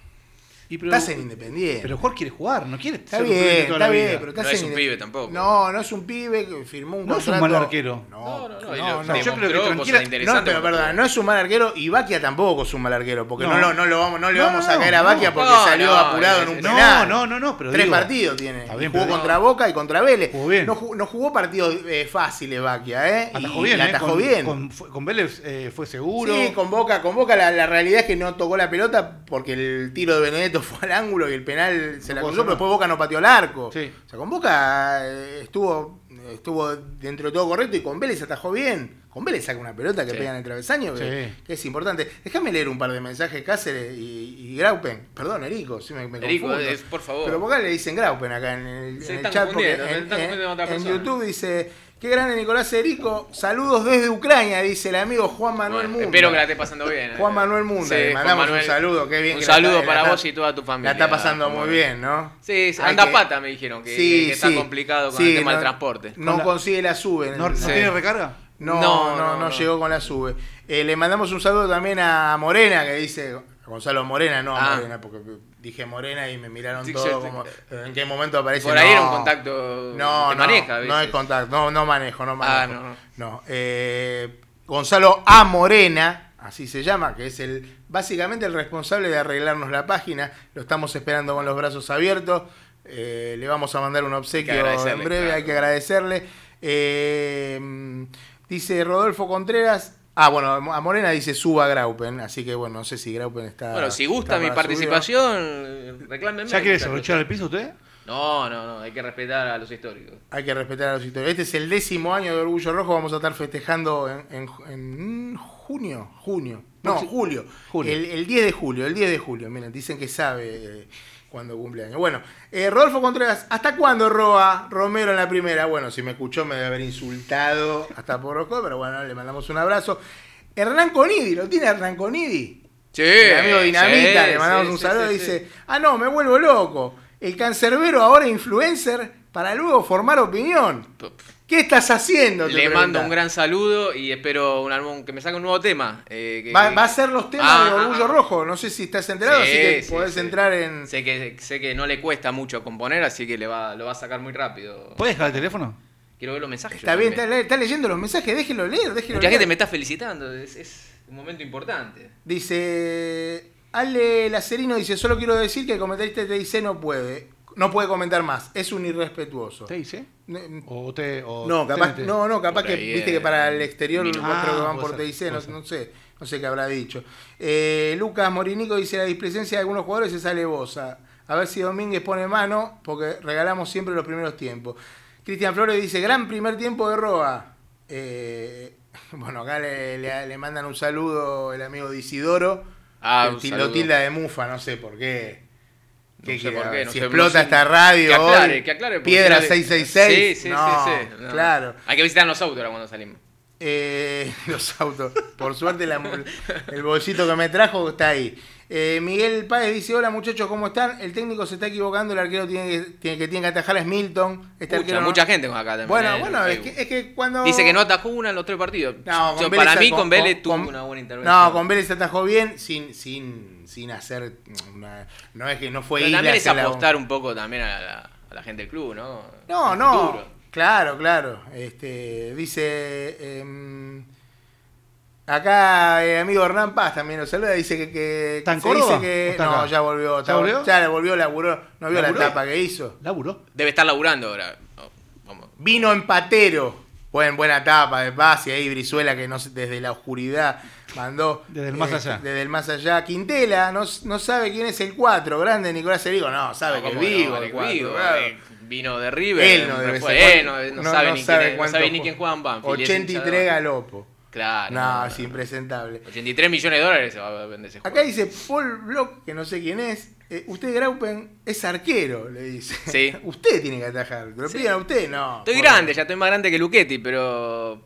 Y pero- Estás en Independiente. Pero el jugador quiere jugar, no quiere pibe bien, toda está la bien, vida. pero estás No es en un Inde- pibe tampoco. No, no es un pibe que firmó un No es un contrato. mal arquero. No, No, no, no. no, no. yo creo que tranquila- No, pero verdad, no es un mal arquero y Baquia tampoco es un mal arquero, porque no, No. lo- no, lo vamos, no le No, vamos a no, caer a no. Baquia porque No, salió no, apurado es- en un No, penal. no, no, no, pero Tres digo- partidos tiene. Bien, jugó contra Boca y contra Vélez. Jugó bien. No, ju- no jugó partidos eh, fáciles Baquia, ¿eh? Atajó Y bien, la ¿eh? atajó con, bien. Con, Vélez eh, fue seguro. Sí, con Boca, con Boca la realidad es que no tocó la pelota porque el tiro de Benedetto fue al ángulo y el penal se la puedo cruzó, pero después Boca no pateó el arco. Sí. O sea, con Boca eh, estuvo, estuvo dentro de todo correcto y con Vélez atajó bien. Con Vélez saca una pelota que Sí. pega en el travesaño, que, Sí. que es importante. Déjame leer un par de mensajes Cáceres y, y Graupen. Perdón, Erico, sí me, me Erico, confundo. es- por favor. Pero ¿por qué le dicen Graupen acá en el, Se en el chat? Porque confundiendo, se en, están en- confundiendo con otra en persona. YouTube dice, qué grande Nicolás Erico, saludos desde Ucrania, dice el amigo Juan Manuel Bueno, Munda. espero que la esté pasando bien. ¿eh? Juan Manuel Munda, Sí, le mandamos Manuel. un saludo, qué bien Un que saludo está- para vos y toda tu familia. La está pasando muy bien, ¿no? Sí, anda que- pata, me dijeron, que, Sí, que está sí. complicado con Sí, el tema no- del transporte. No la- consigue la sube. ¿No, el- no Sí. tiene recarga? No, no, No, no, no, no. llegó con la sube. Eh, le mandamos un saludo también a Morena, que dice, Gonzalo Morena, no Ah. Morena, porque dije Morena y me miraron Sí, todo como. ¿en qué momento aparece? Por ahí era un No. contacto No, que no, maneja. no es contacto, no, no manejo, no manejo. Ah, no, no. No, eh, Gonzalo A. Morena, así se llama, que es el básicamente el responsable de arreglarnos la página. Lo estamos esperando con los brazos abiertos. Eh, le vamos a mandar un obsequio en breve, claro. hay que agradecerle. Eh, dice Rodolfo Contreras. Ah, bueno, a Morena dice suba Graupen, así que bueno, no sé si Graupen está. Bueno, si gusta mi participación, reclámenme. ¿Ya quiere desarrollar el piso usted? No, no, no, hay que respetar a los históricos. Hay que respetar a los historiadores. Este es el décimo año de Orgullo Rojo. Vamos a estar festejando en, en- en junio. Junio. No, julio. Julio. El, el 10 de julio. El 10 de julio. Miren, dicen que sabe eh, cuándo cumpleaños. Bueno, eh, Rodolfo Contreras. ¿Hasta cuándo roba Romero en la primera? Bueno, si me escuchó me debe haber insultado hasta por ojo, pero bueno, le mandamos un abrazo. Hernán Conidi. ¿Lo tiene Hernán Conidi? Sí, El amigo Dinamita, sí, le mandamos sí, un saludo. sí, dice. Ah, no, me vuelvo loco. El cancerbero ahora influencer para luego formar opinión. ¿Qué estás haciendo? Te Le pregunta. mando un gran saludo y espero un álbum que me saque un nuevo tema. eh, que- Va, que- va a ser los temas Ah, de Orgullo ah, ah. Rojo. No sé si estás enterado, Sí, así que sí, podés sí. entrar en. Sé que, sé que no le cuesta mucho componer, así que le va, lo va a sacar muy rápido. ¿Puede dejar el teléfono? Quiero ver los mensajes. Está bien, está leyendo los mensajes, déjelo leer, déjelo Mucha leer. gente me está felicitando, es, es un momento importante. Dice. Ale Lacerino dice: Solo quiero decir que el comentarista te dice no puede. No puede comentar más, es un irrespetuoso. ¿Te dice? ¿O te, o No, capaz, no, no, capaz que viste que para el exterior minuto. creo que Ah, van por TIC, no, no sé, no sé qué habrá dicho. Eh, Lucas Morinico dice la displicencia de algunos jugadores se sale bosa. A ver si Domínguez pone mano, porque regalamos siempre los primeros tiempos. Cristian Flores dice, gran primer tiempo de Roa. Eh, bueno, acá le, le- le mandan un saludo el amigo de Isidoro. Ah, un lo tilda de mufa, no sé por qué. ¿Qué No sé quiere? por qué, no si sé, explota no esta radio Que aclare, hoy, que aclare. porque Piedra era de- 666. Sí, sí, no, sí, sí. Claro. Hay que visitar los autos ahora cuando salimos. Eh, los autos. Por suerte la- el bolsito que me trajo está ahí. Eh, Miguel Páez dice, hola muchachos, ¿cómo están? El técnico se está equivocando, el arquero tiene que, tiene, que tiene que atajar es Milton. Este Mucha, arquero no- mucha gente con acá también. Bueno, eh, bueno, en es que, Facebook. es que cuando... Dice que no atajó una en los tres partidos. No, con para mí con- con Vélez tuvo con- una buena intervención. No, con Vélez atajó bien, sin, sin, sin hacer... una- no es que no fue Pero también es la- apostar un poco también a la, a la gente del club, ¿no? No, no. Claro, claro. Este, dice. em, acá el amigo Hernán Paz también nos saluda. Dice que. que ¿Está en se dice que. está No, acá? ya volvió. ¿Ya volvió? Ya le volvió, laburó. No vio ¿Laburó? la etapa que hizo. ¿Laburó? Debe estar laburando ahora. Oh, vamos. Vino empatero. Buen, buena etapa de paz y ahí Brizuela que no, desde la oscuridad mandó. Desde el más eh, allá. Desde el más allá. Quintela no, no sabe quién es el 4. Grande Nicolás Erigo. No, sabe No, que ¿cómo vivo. no? el Vigo, claro. eh, Vino de River. Él no debe ser. él no, no sabe, ni, quién es- cuánto sabe ni quién juega en Banfield. y es hincha de 83 Banfield. galopo. Claro. No, es impresentable. 83 millones de dólares se va a vender ese juego. Acá dice Paul Block, que no sé quién es. eh, usted, Graupen, es arquero, le dice. Sí. usted tiene que atajar. ¿Te lo Sí. piden a usted? No. Estoy grande, ya estoy más grande que Luchetti, pero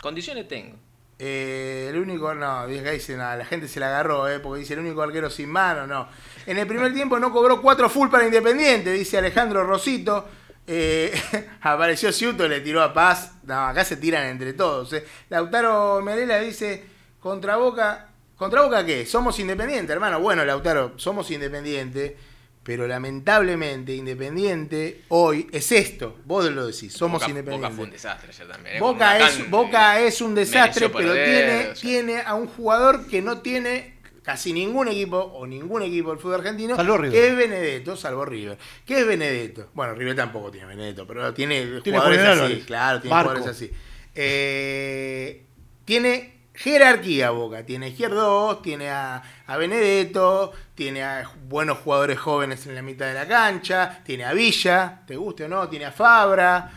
condiciones tengo. Eh, el único, no, dice nada, la gente se la agarró, eh, porque dice el único arquero sin mano, no. En el primer tiempo no cobró cuatro full para Independiente, dice Alejandro Rosito. Eh, apareció Ciuto, le tiró a Paz. No, acá se tiran entre todos. eh. Lautaro Merela dice, contra Boca, ¿contra Boca qué? Somos Independiente, hermano. Bueno, Lautaro, somos Independiente, pero lamentablemente Independiente hoy es esto. Vos lo decís, somos Boca, Independiente. Boca fue un desastre ayer también. eh, Boca es, Boca es un desastre, pero perder, tiene, o sea. tiene a un jugador que no tiene casi ningún equipo o ningún equipo del fútbol argentino, Salvo River. que es Benedetto, salvo River. ¿Qué es Benedetto? Bueno, River tampoco tiene Benedetto, pero tiene, Tiene jugadores así, Álvarez. claro, tiene Barco. jugadores así. Eh, tiene jerarquía Boca, tiene a Izquierdos, tiene a, a Benedetto, tiene a buenos jugadores jóvenes en la mitad de la cancha, tiene a Villa, te guste o no, tiene a Fabra.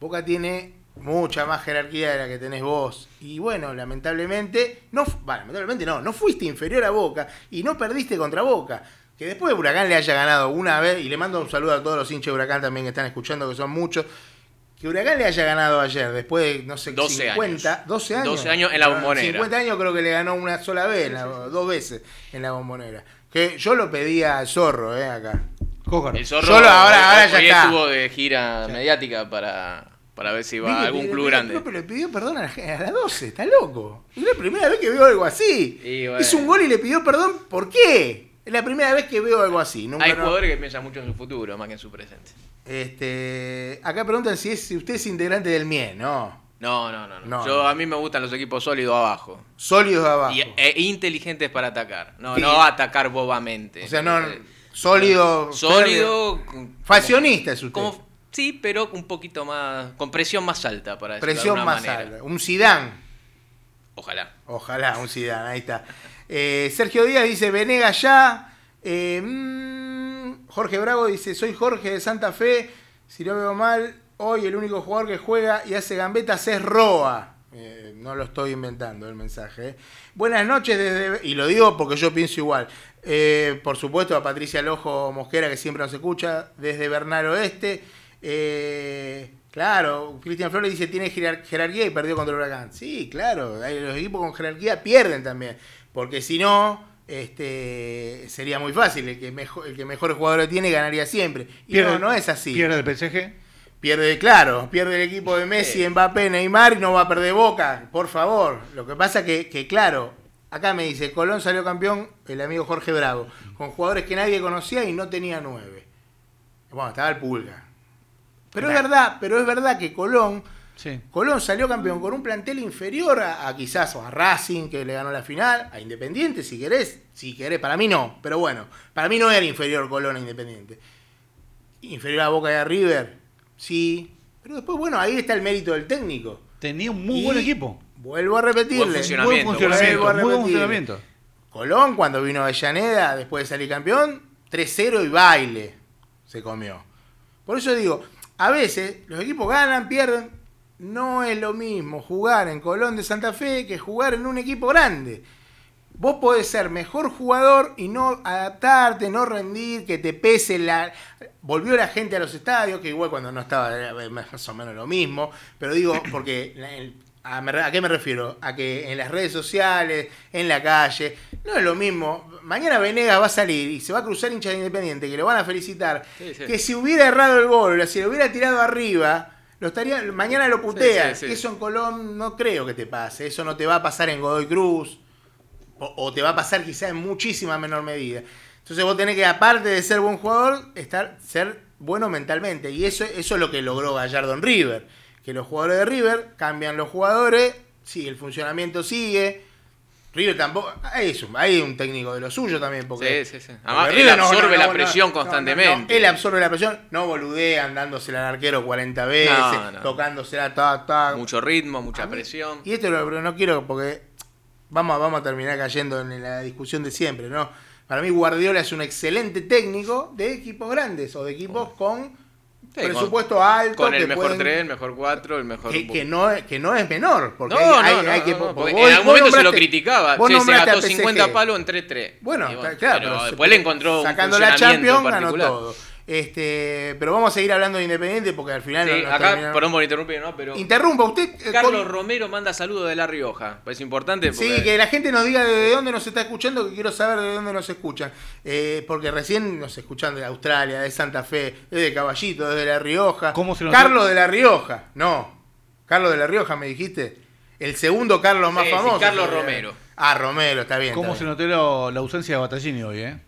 Boca tiene mucha más jerarquía de la que tenés vos. Y bueno, lamentablemente, no, bueno, lamentablemente no, no fuiste inferior a Boca y no perdiste contra Boca. Que después de Huracán le haya ganado una vez, y le mando un saludo a todos los hinchas de Huracán también que están escuchando, que son muchos. Que Huracán le haya ganado ayer, después de, no sé, 12 50, años. 12 años. 12 años en la Ah, Bombonera. 50 años creo que le ganó una sola vez, la- dos veces en la bombonera. Que yo lo pedía al zorro, eh, acá. El zorro Yo lo- ahora- ahora ya está. estuvo de gira mediática para, para ver si va a algún club grande. Pero le pidió perdón a, la a las 12, está loco. Es la primera vez que veo algo así. Bueno. Hizo un gol y le pidió perdón, ¿por qué? Es la primera vez que veo algo así. Nunca Hay no- jugadores que piensan mucho en su futuro más que en su presente. Este, acá preguntan si, es, si usted es integrante del MIE, no. No, no, no, no. No, Yo no. a mí me gustan los equipos sólidos abajo. Sólidos abajo. Y, e inteligentes para atacar. No, Sí. no atacar bobamente. o sea, no, Eh, sólido. Sólido. Faccionista es usted. Como, sí, pero un poquito más. con presión más alta, para decirlo de Presión más manera. alta. Un Zidane. Ojalá. Ojalá, un Zidane, ahí está. Eh, Sergio Díaz dice, Venegas ya. Eh, mm, Jorge Bravo dice, soy Jorge de Santa Fe. Si no veo mal, hoy el único jugador que juega y hace gambetas es Roa. Eh, no lo estoy inventando el mensaje. eh. Buenas noches desde... Y lo digo porque yo pienso igual. Eh, por supuesto a Patricia Lojo Mosquera, que siempre nos escucha, desde Bernal Oeste. Eh, claro, Cristian Flores dice tiene jerar- jerarquía y perdió contra el Huracán. Sí, claro, los equipos con jerarquía pierden también. Porque si no, este, sería muy fácil. El que, mejor, el que mejores jugadores tiene ganaría siempre. Y no, no es así. Pierde el PSG. Pierde, claro, pierde el equipo de Messi, Mbappé, Neymar y no va a perder Boca, por favor. Lo que pasa que, que claro, acá me dice, Colón salió campeón, el amigo Jorge Bravo, con jugadores que nadie conocía y no tenía nueve. Bueno, estaba el Pulga. Pero es verdad, pero es verdad que Colón, Sí. Colón salió campeón con un plantel inferior a, a quizás o a Racing, que le ganó la final, a Independiente, si querés, si querés, para mí no, pero bueno, para mí no era inferior Colón a Independiente. Inferior a Boca y a River, sí, pero después, bueno, ahí está el mérito del técnico. Tenía un muy Y buen equipo. Vuelvo a repetirle. Buen Buen funcionamiento. Vuelvo a buen funcionamiento. Colón, cuando vino a Avellaneda, después de salir campeón, 3-0 y baile se comió. Por eso digo, a veces los equipos ganan, pierden. No es lo mismo jugar en Colón de Santa Fe que jugar en un equipo grande. Vos podés ser mejor jugador y no adaptarte, no rendir, que te pese la... Volvió la gente a los estadios, que igual cuando no estaba era más o menos lo mismo, pero digo, porque a, me re- ¿a qué me refiero? A que en las redes sociales, en la calle, no es lo mismo. Mañana Venegas va a salir y se va a cruzar hincha de Independiente, que lo van a felicitar, Sí, sí. que si hubiera errado el gol, si lo hubiera tirado arriba... Lo estaría, mañana lo putean. Sí. Eso en Colón no creo que te pase. Eso no te va a pasar en Godoy Cruz o, o te va a pasar quizá en muchísima menor medida. Entonces vos tenés que, aparte de ser buen jugador, estar, ser bueno mentalmente. Y eso, eso es lo que logró Gallardo en River. Que los jugadores de River cambian los jugadores, sí, el funcionamiento sigue. River tampoco. Hay hay un técnico de lo suyo también. Porque, Sí, sí, sí. porque Además, él no- absorbe no, la presión constantemente. él absorbe la presión, no boludean dándosela al arquero 40 veces, tocándosela, tac, tac. Mucho ritmo, mucha A mí- presión. Y esto lo, no quiero porque vamos, a- vamos a terminar cayendo en la discusión de siempre, ¿no? Para mí Guardiola es un excelente técnico de equipos grandes o de equipos con Sí, presupuesto con- alto. Con el que mejor pueden- 3, el mejor 4, el mejor. que, que no, es- que no es menor. Porque No, hay, no, hay- no, hay que, no, porque vos- en algún vos momento se lo criticaba. vos Che, se gastó PSG. 50 palos en 3-3. Bueno, está claro. pero pero se- después le encontró un sacando la Champions ganó todo. Este, pero vamos a seguir hablando de Independiente porque al final Sí, no- no acá, terminamos. perdón por interrumpir, ¿no? Pero Interrumpa usted. eh, Carlos con- Romero manda saludos de La Rioja. Es importante porque Sí, que la gente nos diga de dónde nos está escuchando, que quiero saber de dónde nos escuchan. Eh, porque recién nos escuchan de Australia, de Santa Fe, de Caballito, desde La Rioja. ¿Cómo se notó? Carlos de La Rioja, no. Carlos de La Rioja, me dijiste. El segundo Carlos más Sí, sí, famoso. Carlos. Romero. Ah, Romero, está bien. ¿Cómo está se bien. notó la, ausencia de Battaglini hoy, eh?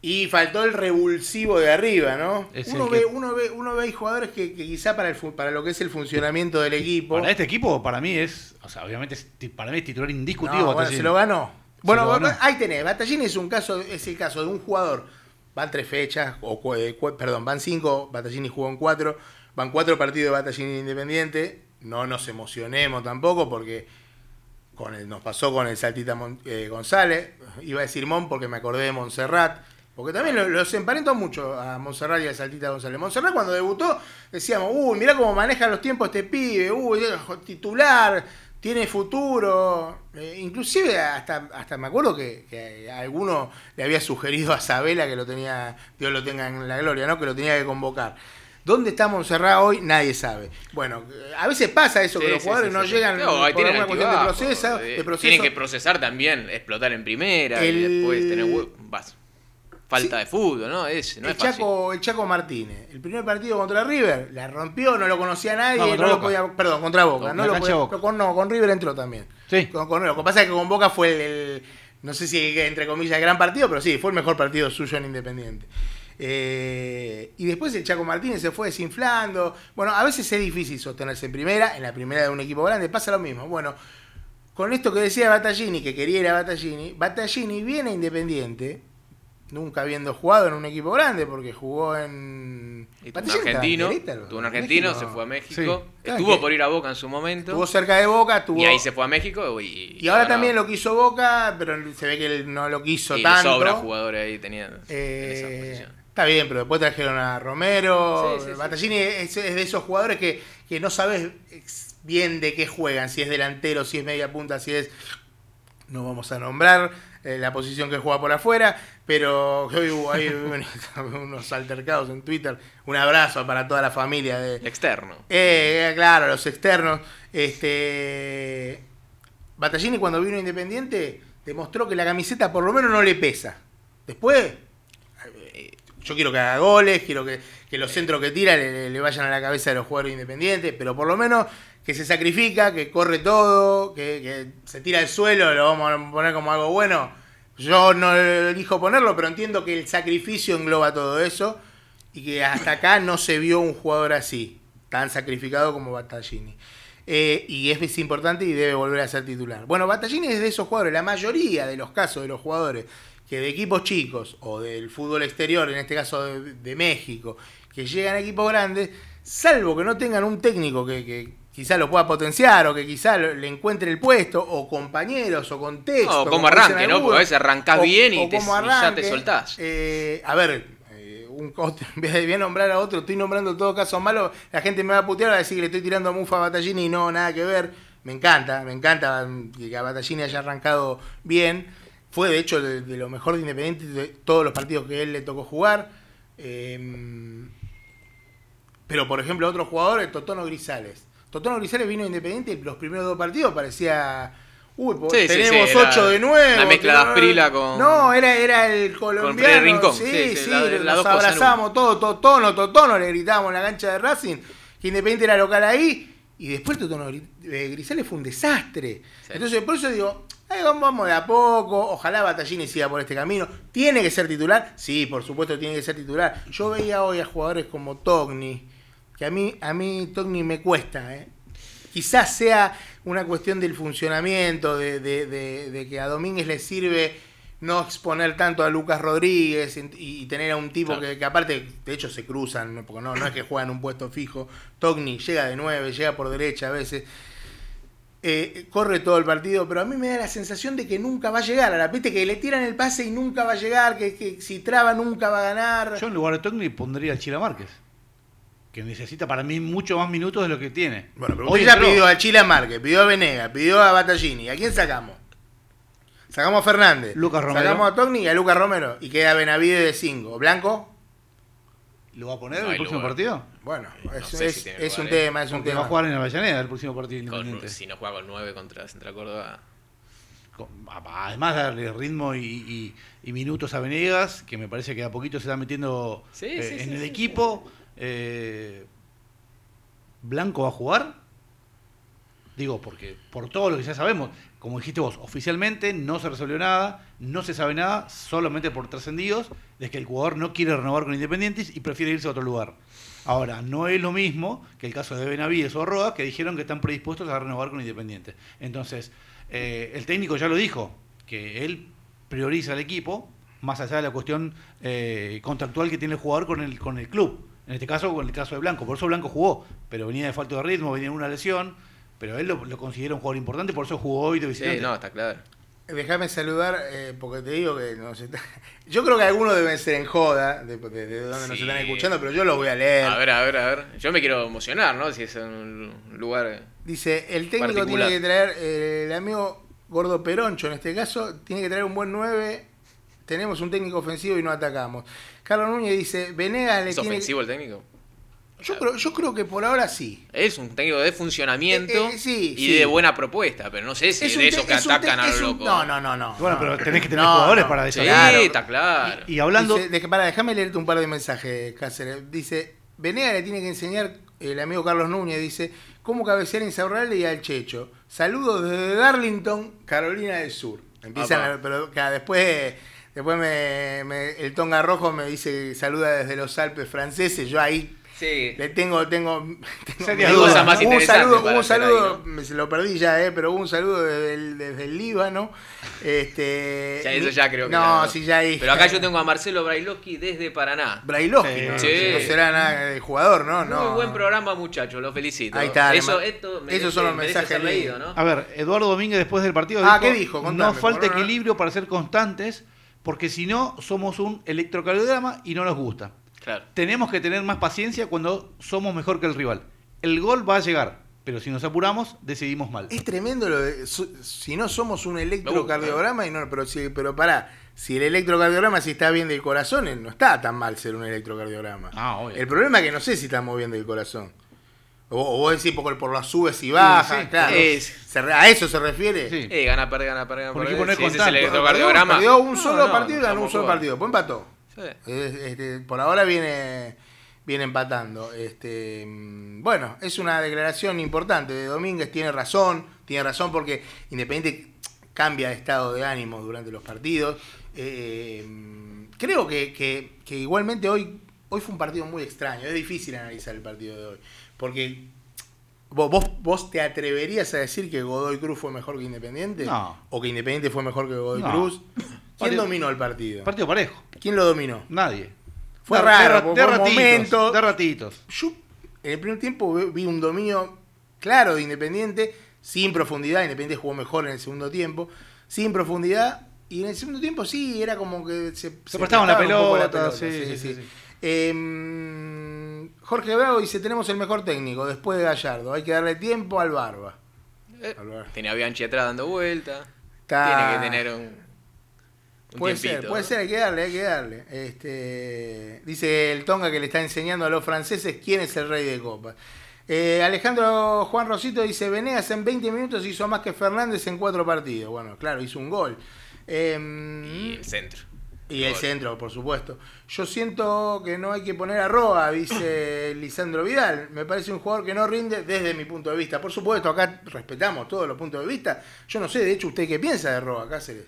Y faltó el revulsivo de arriba, ¿no? Es Uno ve, que- uno, ve, uno ve hay jugadores que, que quizá para, el, para lo que es el funcionamiento del equipo. Para este equipo, para mí es, o sea, obviamente es para mí es titular indiscutivo. No, bueno, se lo ganó. Bueno, lo ganó. ahí tenés. Battaglini es un caso, es el caso de un jugador. Van tres fechas, o eh, perdón, van cinco, Battaglini jugó en cuatro, van cuatro partidos de Battaglini Independiente. No nos emocionemos tampoco porque con el, nos pasó con el Saltita Mon- eh, González. Iba a decir Mon porque me acordé de Montserrat. Porque también lo- los emparento mucho a Montserrat y a Saltita González. Montserrat cuando debutó decíamos, uy, mirá cómo maneja los tiempos este pibe, uy, titular, tiene futuro. Eh, inclusive hasta, hasta me acuerdo que, que alguno le había sugerido a Sabela que lo tenía, Dios lo tenga en la gloria, ¿no? Que lo tenía que convocar. ¿Dónde está Montserrat hoy? Nadie sabe. Bueno, a veces pasa eso, que los jugadores sí, no llegan No, por tienen cuestión de proceso, eh, de proceso. Tienen que procesar también, explotar en primera y después tener vas- falta Sí. de fútbol, ¿no? Es, no el, es fácil. Chaco, el Chaco Martínez, el primer partido contra River, la rompió, no lo conocía nadie, No, lo podía, perdón, contra Boca, Con no lo podía, Boca. pero con, no, con River entró también. Sí. Con, con- lo que pasa es que con Boca fue el, el- no sé si entre comillas el gran partido, pero sí, fue el mejor partido suyo en Independiente. Eh, y después el Chaco Martínez se fue desinflando. Bueno, a veces es difícil sostenerse en primera, en la primera de un equipo grande, pasa lo mismo. Bueno, con esto que decía Battaglini, que quería ir a Battaglini, Battaglini viene a Independiente, nunca habiendo jugado en un equipo grande, porque jugó en... Un en argentino, Querétaro, tuvo un en argentino, México. se fue a México, Sí. estuvo por ir a Boca en su momento, Estuvo cerca de Boca, tuvo... y ahí se fue a México y, Y ahora también lo quiso Boca, pero se ve que él no lo quiso y tanto. sobra jugadores ahí tenían en Eh, esa posición. está bien, pero después trajeron a Romero. Sí. Battaglini es, es de esos jugadores que, que no sabes bien de qué juegan, si es delantero, si es media punta, si es. No vamos a nombrar eh, la posición que juega por afuera, pero hoy hubo ahí unos altercados en Twitter. Un abrazo para toda la familia de, externo. eh, claro, los externos. Este. Battaglini cuando vino Independiente demostró que la camiseta por lo menos no le pesa. Después, eh, yo quiero que haga goles, quiero que, que los centros que tira le- le vayan a la cabeza de los jugadores independientes, pero por lo menos que se sacrifica, que corre todo, que, se tira al suelo, lo vamos a poner como algo bueno. Yo no elijo ponerlo, pero entiendo que el sacrificio engloba todo eso y que hasta acá no se vio un jugador así, tan sacrificado como Battaglini. Eh, y es, importante y debe volver a ser titular. Bueno, Battaglini es de esos jugadores, la mayoría de los casos de los jugadores que de equipos chicos o del fútbol exterior, en este caso de, México, que llegan a equipos grandes, salvo que no tengan un técnico que quizá lo pueda potenciar o que quizá le encuentre el puesto, o compañeros o contexto. No, como dicen arranque, ¿no? Porque a veces arrancás o- bien y o te- como y ya te arranque, soltás. eh, a ver, eh, un, otro- voy a nombrar a otro, estoy nombrando todo caso malo, la gente me va a putear, va a decir que le estoy tirando a Mufa a Battaglini y no, nada que ver. Me encanta, me encanta que a Battaglini haya arrancado bien. Fue de hecho de, de lo mejor de Independiente de todos los partidos que él le tocó jugar. Eh, pero por ejemplo, otro jugador, el Totono Grisales. Totono Grisales vino a Independiente y los primeros dos partidos parecía. Uy, Sí, tenemos sí, era 8 de 9. una mezcla de Asprila con- No, era, era el colombiano. Freddy Rincón. Sí, Sí, la- las nos abrazamos todos, Totono, Totono, le gritábamos en la cancha de Racing, que Independiente era local ahí. Y después Totono eh, Grisales fue un desastre. Entonces, por eso digo, "Ay, vamos vamos de a poco. Ojalá Batallini siga por este camino. ¿Tiene que ser titular? Sí, por supuesto, tiene que ser titular. Yo veía hoy a jugadores como Togni, que a mí, a mí Togni me cuesta, ¿eh? Quizás sea una cuestión del funcionamiento, de, de- de- de que a Domínguez le sirve no exponer tanto a Lucas Rodríguez y, y tener a un tipo Claro. que, que aparte, de hecho se cruzan, porque no, no es que juegan un puesto fijo. Togni llega de 9, llega por derecha a veces. Eh, corre todo el partido, pero a mí me da la sensación de que nunca va a llegar. A la viste que le tiran el pase y nunca va a llegar, que, que si traba nunca va a ganar. Yo en lugar de Togni pondría a Chila Márquez, que necesita para mí mucho más minutos de lo que tiene. Bueno, pero Hoy ya entró. pidió a Chila Márquez, pidió a Venega, pidió a Battaglini. ¿A quién sacamos? Sacamos a Fernández. Lucas Romero. Sacamos a Togni y a Lucas Romero. Y queda Benavides de 5. ¿Blanco? ¿Lo va a poner No en el próximo lugar. partido? Bueno, No es, si es un ¿eh? tema, es un Porque va tema. a jugar en Avellaneda el próximo partido Con- independiente. si no juega con 9 contra Central Córdoba. Con- Además darle ritmo y, y- y minutos a Venegas, que me parece que a poquito se está metiendo Sí, eh, sí, en sí, el sí, equipo. Eh, ¿Blanco va a jugar? Digo, porque por todo lo que ya sabemos, como dijiste vos, oficialmente no se resolvió nada, no se sabe nada, solamente por trascendidos, de que el jugador no quiere renovar con Independientes y prefiere irse a otro lugar. Ahora, no es lo mismo que el caso de Benavides o Roa, que dijeron que están predispuestos a renovar con Independiente. Entonces, eh, el técnico ya lo dijo, que él prioriza al equipo, más allá de la cuestión eh, contractual que tiene el jugador con el, con el club. En este caso, con el caso de Blanco. Por eso Blanco jugó, pero venía de falta de ritmo, venía de una lesión, pero él lo, lo considera un jugador importante, por eso jugó hoy de Sí, visitante. no, está claro. Déjame saludar, eh, porque te digo que no sé. Yo creo que algunos deben ser en joda, de, de- de donde nos Sí. están escuchando, pero yo los voy a leer. A ver, a ver, a ver. Yo me quiero emocionar, ¿no? Si es en un lugar. Dice, el técnico Particular. tiene que traer, eh, el amigo Gordo Peroncho en este caso, tiene que traer un buen 9. Tenemos un técnico ofensivo y no atacamos. Carlos Núñez dice, Venegas le ¿Es tiene ofensivo el técnico? Yo creo, yo creo que por ahora sí. Es un técnico de funcionamiento Eh, eh, sí, y sí. de buena propuesta, pero no sé si Es es de esos que es atacan a es lo un- loco. No, no, no, no. Bueno, no. pero tenés que tener No, jugadores no. para Sí, desarrollar. está claro. Y hablando, Dice, deja- para, déjame leerte un par de mensajes, Cáceres. Dice, Venegas le tiene que enseñar, el amigo Carlos Núñez, dice, cómo cabecear en Insaurralde y al Checho. Saludos desde Darlington, Carolina del Sur. Empiezan, a- pero claro, después, después me, me- el Tonga Rojo me dice saluda desde los Alpes franceses. Yo ahí Sí. le tengo, tengo, tengo un Cosas más interesantes saludo, un ahí, saludo, ¿no? me- se lo perdí ya, eh, pero hubo un saludo desde el, desde el Líbano. Este, Ya, eso ya creo que No, la- sí, ya ahí. Pero acá yo tengo a Marcelo Brailovsky desde Paraná. Brailovsky, ¿no? Sí. no será nada de jugador, ¿no? no. Muy buen programa, muchachos, lo felicito. Ahí está, Eso, esto esos son los merece mensajes ser leído, lindos. ¿no? A ver, Eduardo Domínguez después del partido Ah, ¿qué dijo? Contame, no falta equilibrio para ser constantes, porque si no somos un electrocardiograma y no nos gusta. Claro. Tenemos que tener más paciencia cuando somos mejor que el rival. El gol va a llegar, pero si nos apuramos, decidimos mal. Es tremendo lo de, si no somos un electrocardiograma y no, pero si, pero pará, si el electrocardiograma si está bien del corazón, eh, no está tan mal ser un electrocardiograma. Ah, obvio. El problema es que no sé si estamos bien del corazón. O, o vos decís por, por las subes y bajas, sí. claro. Es- Se re- ¿A eso se refiere? Sí. Eh, gana, perder, gana, perder, gana, Porque perder. no es Si ese es el electrocardiograma. Perdió un No, solo no, partido y ganó un solo partido. Después empató. Sí. Es- este, por ahora viene, viene empatando. Este, mm, bueno, es una declaración importante de Domínguez, tiene razón, tiene razón porque Independiente cambia de estado de ánimo durante los partidos. Eh, creo que, que- que igualmente hoy, hoy fue un partido muy extraño, es difícil analizar el partido de hoy, porque vos, vos, te atreverías a decir que Godoy Cruz fue mejor que Independiente No. o que Independiente fue mejor que Godoy No. Cruz. ¿Quién dominó el partido? Partido parejo, ¿Quién lo dominó? nadie. Fue De- raro, de, ratitos, de ratitos. Yo en el primer tiempo vi- un dominio claro de Independiente, sin profundidad. Independiente jugó mejor en el segundo tiempo, sin profundidad. Y en el segundo tiempo sí, era como que se, se prestaban la prestaban un poco pelota, sí, sí, sí, sí. Eh, Jorge Bravo dice: Tenemos el mejor técnico después de Gallardo. Hay que darle tiempo al Barba. Eh, Al Barba. Tiene a Bianchi atrás dando vuelta. Está- Tiene que tener un. Un Puede tiempito, ser, puede ¿no? ser, hay que darle, hay que darle. Este, dice el Tonga que le está enseñando a los franceses quién es el rey de copa. Eh, Alejandro Juan Rosito dice, Venegas en 20 minutos hizo más que Fernández en cuatro partidos. Bueno, claro, hizo un gol. Em, Y el centro. Y el centro, por supuesto. Yo siento que no hay que poner a Roa, dice Lisandro Vidal. Me parece un jugador que no rinde desde mi punto de vista. Por supuesto, acá respetamos todos los puntos de vista. Yo no sé, de hecho, ¿usted qué piensa de Roa, Cáceres?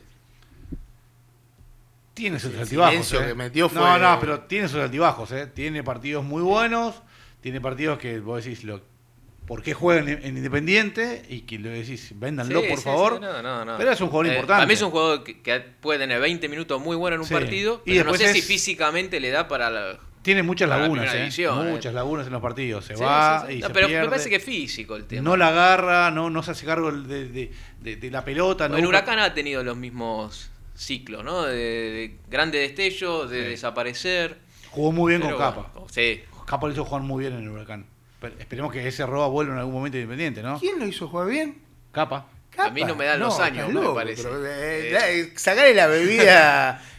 Tiene sus El altibajos. silencio ¿eh? que metió fue- No, no, pero tiene sus altibajos. ¿eh? Tiene partidos muy buenos, tiene partidos que vos decís, lo, ¿por qué juegan en, en Independiente? Y que le decís, véndanlo, Sí, por sí, favor. sí, no, no, no. Pero es un jugador Eh, importante. Para mí es un jugador que, que puede tener 20 minutos muy buenos en un partido, Y pero no sé si físicamente le da para la... Tiene muchas la lagunas, ¿eh? división, eh. muchas lagunas en los partidos. Se va y No, se pero pierde. me parece que es físico el tema. No la agarra, no, no se hace cargo de, de- de- de la pelota. no el Huracán ha tenido los mismos ciclos, ¿no? De, de grandes destellos, de desaparecer. Jugó muy bien Pero con bueno, Capa. sí. Capa lo hizo jugar muy bien en el Huracán. Pero esperemos que ese roba vuelva en algún momento independiente, ¿no? ¿Quién lo hizo jugar bien? Capa. A mí no me dan los años, estás me loco, parece. pero, eh, Eh. da- sacarle la bebida a.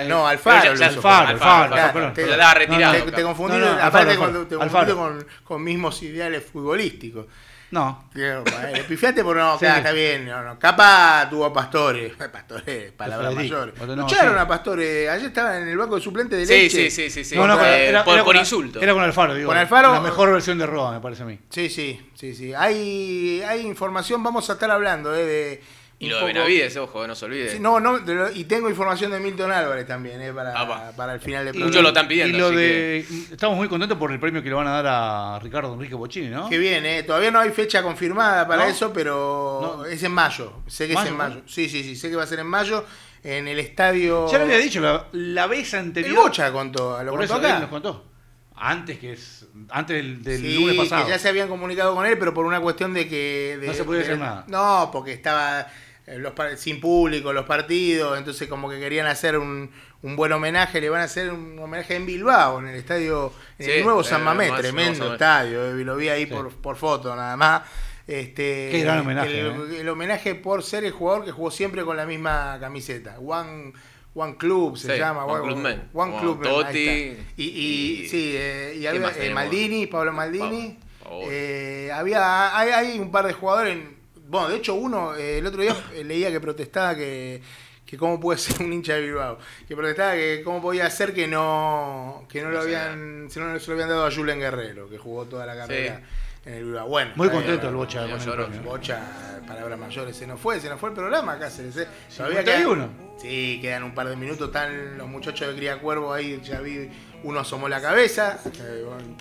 Eh, no, Alfaro. pero ya- Alfaro, te- retirado. Confundí, aparte te confundí con mismos ideales futbolísticos. No. Pifiaste por no, Sí. claro, está bien. No, no. Capa tuvo a Pastores. Pastores, palabras Federico, mayores. otro No, no, echaron sí. a Pastores. Ayer estaban en el banco de suplente de leche. sí, sí, sí, sí. No, no, Eh, era- por, era por insulto. Era con Alfaro, digo. Con Alfaro- La mejor versión de Roa, me parece a mí. Sí, sí, sí, sí. Hay, hay información, vamos a estar hablando eh, de. Y lo de Benavides, ojo, no se olvide. Sí, no, no, de lo- y tengo información de Milton Álvarez también, eh, para, para el final del Muchos programa. lo están pidiendo. Y lo así de. Estamos muy contentos por el premio que le van a dar a Ricardo Enrique Bochini, ¿no? Qué bien, eh. Todavía no hay fecha confirmada para ¿No? eso, pero No. es en mayo. Sé que ¿Mayo, es en mayo. Sí, sí, sí, sé que va a ser en mayo en el estadio. Ya lo había dicho, la, la vez El anterior. Bocha contó, lo por contó eso acá. él nos contó. Antes que es. Antes del, del Sí, lunes pasado. que ya se habían comunicado con él, pero por una cuestión de que... de- No se podía de- hacer nada. No, porque estaba los par- sin público los partidos, entonces como que querían hacer un, un buen homenaje, le van a hacer un homenaje en Bilbao, en el estadio, en Sí, el nuevo eh, San Mamés, más- tremendo estadio, eh, lo vi ahí Sí. por, por foto nada más. Este, Qué gran homenaje, El, eh. el homenaje por ser el jugador que jugó siempre con la misma camiseta. One, One Club se Sí, llama. One Club Man. One Como Club Man, ahí Totti. Y, y- y- sí, eh, y ¿Qué había, eh? Maldini, Pablo Maldini. Pa-. Eh, había, hay, hay un par de jugadores. Bueno, de hecho, uno, eh, el otro día eh, leía que protestaba que, que cómo puede ser un hincha de Bilbao. Que protestaba que cómo podía ser que no, que no lo habían, si no se lo habían dado a Julen Guerrero, que jugó toda la carrera en el Bilbao. Bueno, Muy bien, contento el Bocha con el premio. Bocha, palabras mayores, se nos fue, se nos fue el programa Cáceres. ¿eh? 51. sí, quedan un par de minutos, están los muchachos de Cría Cuervo ahí, ya vi, uno asomó la cabeza. eh, bueno,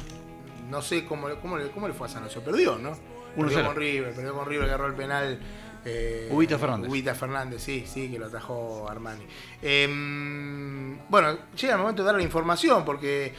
no sé cómo, le- cómo, le, cómo le fue a San Lorenzo, perdió, ¿no? Perdió 1-0. con River, perdió con River, agarró el penal. eh, Ubita Fernández. Ubita Fernández, sí, sí, que lo atajó Armani. Em, bueno, llega el momento de dar la información porque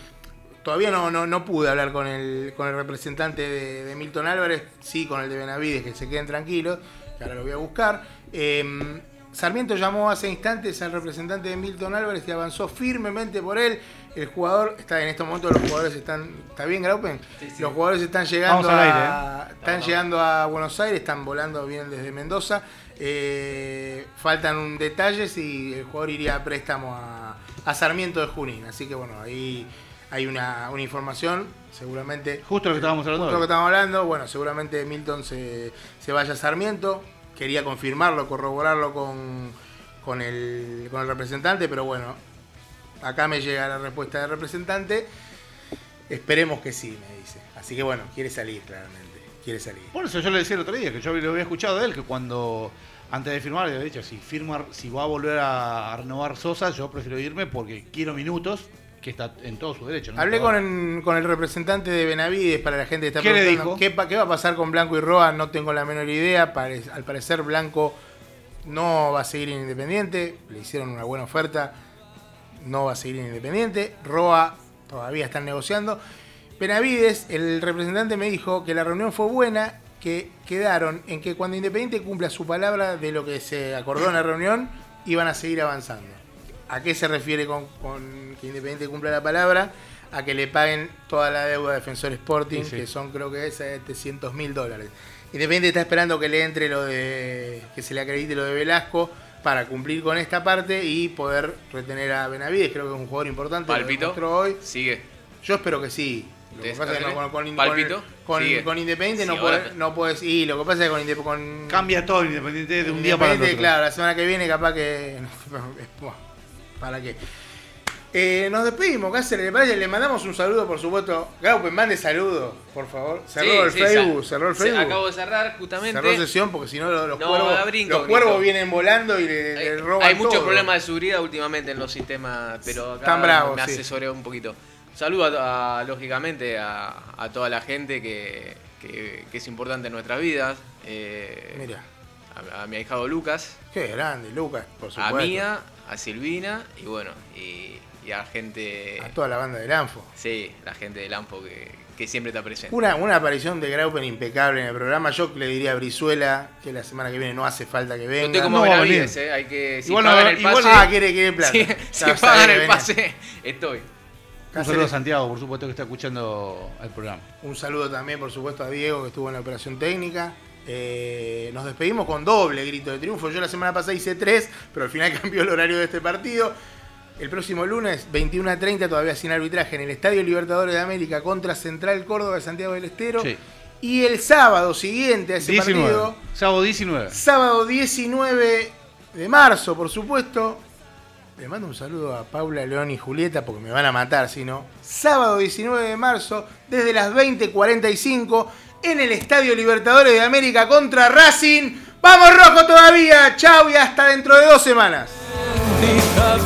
todavía no, no, no pude hablar con el, con el representante de, de Milton Álvarez, sí con el de Benavides, que se queden tranquilos, que ahora lo voy a buscar. Em, Sarmiento llamó hace instantes al representante de Milton Álvarez que avanzó firmemente por él. El jugador, está en estos momentos los jugadores están. ¿Está bien, Graupen? Los jugadores están llegando Vamos al a. aire, Están llegando a Buenos Aires, están volando, vienen desde Mendoza. Eh, faltan un detalles y el jugador iría a préstamo a, a Sarmiento de Junín. Así que bueno, ahí hay una, una información, seguramente. Justo lo que estábamos hablando. Justo lo que hoy. estamos hablando, bueno, seguramente Milton se, se vaya a Sarmiento. Quería confirmarlo, corroborarlo con, con, el, con el representante, pero bueno, acá me llega la respuesta del representante. Esperemos que sí, me dice. Así que bueno, quiere salir claramente. Quiere salir. Por eso yo le decía el otro día, que yo lo había escuchado de él, que cuando antes de firmar, le había dicho, si firma, si va a volver a, renovar Sosa, yo prefiero irme porque quiero minutos, que está en todo su derecho. ¿no? Hablé con el, con el representante de Benavides para la gente que está ¿Qué le preguntando dijo? ¿qué, va a pasar con Blanco y Roa. No tengo la menor idea. Al parecer Blanco no va a seguir en Independiente. Le hicieron una buena oferta. No va a seguir en Independiente. Roa todavía están negociando. Benavides, el representante me dijo que la reunión fue buena, que quedaron en que cuando Independiente cumpla su palabra de lo que se acordó en la reunión, iban a seguir avanzando. ¿A qué se refiere con, con que Independiente cumpla la palabra? A que le paguen toda la deuda a Defensor Sporting, Sí, sí. que son creo que es 700 mil dólares. Independiente está esperando que le entre lo de. que se le acredite lo de Velasco, para cumplir con esta parte y poder retener a Benavides. Creo que es un jugador importante. lo Palpito. demostró hoy. Sigue. Yo espero que sí. Lo que ¿Te pasa es que no, con, con- Palpito. con- Sigue. con Independiente no, Sí, ahora- no puedes. Y lo que pasa es que con Independiente. Con, Cambia todo independiente de un día para el Independiente, otro. claro, la semana que viene capaz que. ¿Para qué? Eh, nos despedimos, Cáceres, ¿le? Le mandamos un saludo, por supuesto. Gaupen, mande saludo, por favor. Cerró Sí, el sí, Facebook, cerró el Facebook. Acabo de cerrar justamente. Cerró sesión porque si no los, No, cuervos, brinco, los cuervos vienen volando y le, le Hay, roban hay muchos problemas de seguridad últimamente en los sistemas, pero acá bravos, me sí. asesoré un poquito. Saludo a, a, lógicamente a, a toda la gente que, que- que es importante en nuestras vidas. Eh, Mira, a, a mi ahijado Lucas, qué grande, Lucas, por supuesto. a Mía, a Silvina y bueno, y, y a gente, A toda la banda del Anfo. sí, la gente del AMPO que, que siempre está presente. Una, una aparición de Graupen impecable en el programa. Yo le diría a Brizuela que la semana que viene no hace falta que venga. estoy como no Benavides, eh, hay que, si Igual no pagan va- el igual- pase, Ah, quiere, quiere plata. si, Ya si pagan el pase, estoy. Un saludo a Santiago, por supuesto, que está escuchando el programa. Un saludo también, por supuesto, a Diego, que estuvo en la operación técnica. Eh, nos despedimos con doble grito de triunfo. Yo la semana pasada hice tres, pero al final cambió el horario de este partido. El próximo lunes, 21 a 30, todavía sin arbitraje, en el Estadio Libertadores de América contra Central Córdoba de Santiago del Estero. Sí. Y el sábado siguiente a ese 19. partido, Sábado 19. sábado 19 de marzo, por supuesto. Le mando un saludo a Paula, León y Julieta porque me van a matar si no. Sábado 19 de marzo, desde las 20:45, en el Estadio Libertadores de América contra Racing. ¡Vamos rojo todavía! ¡Chau y hasta dentro de dos semanas! Fija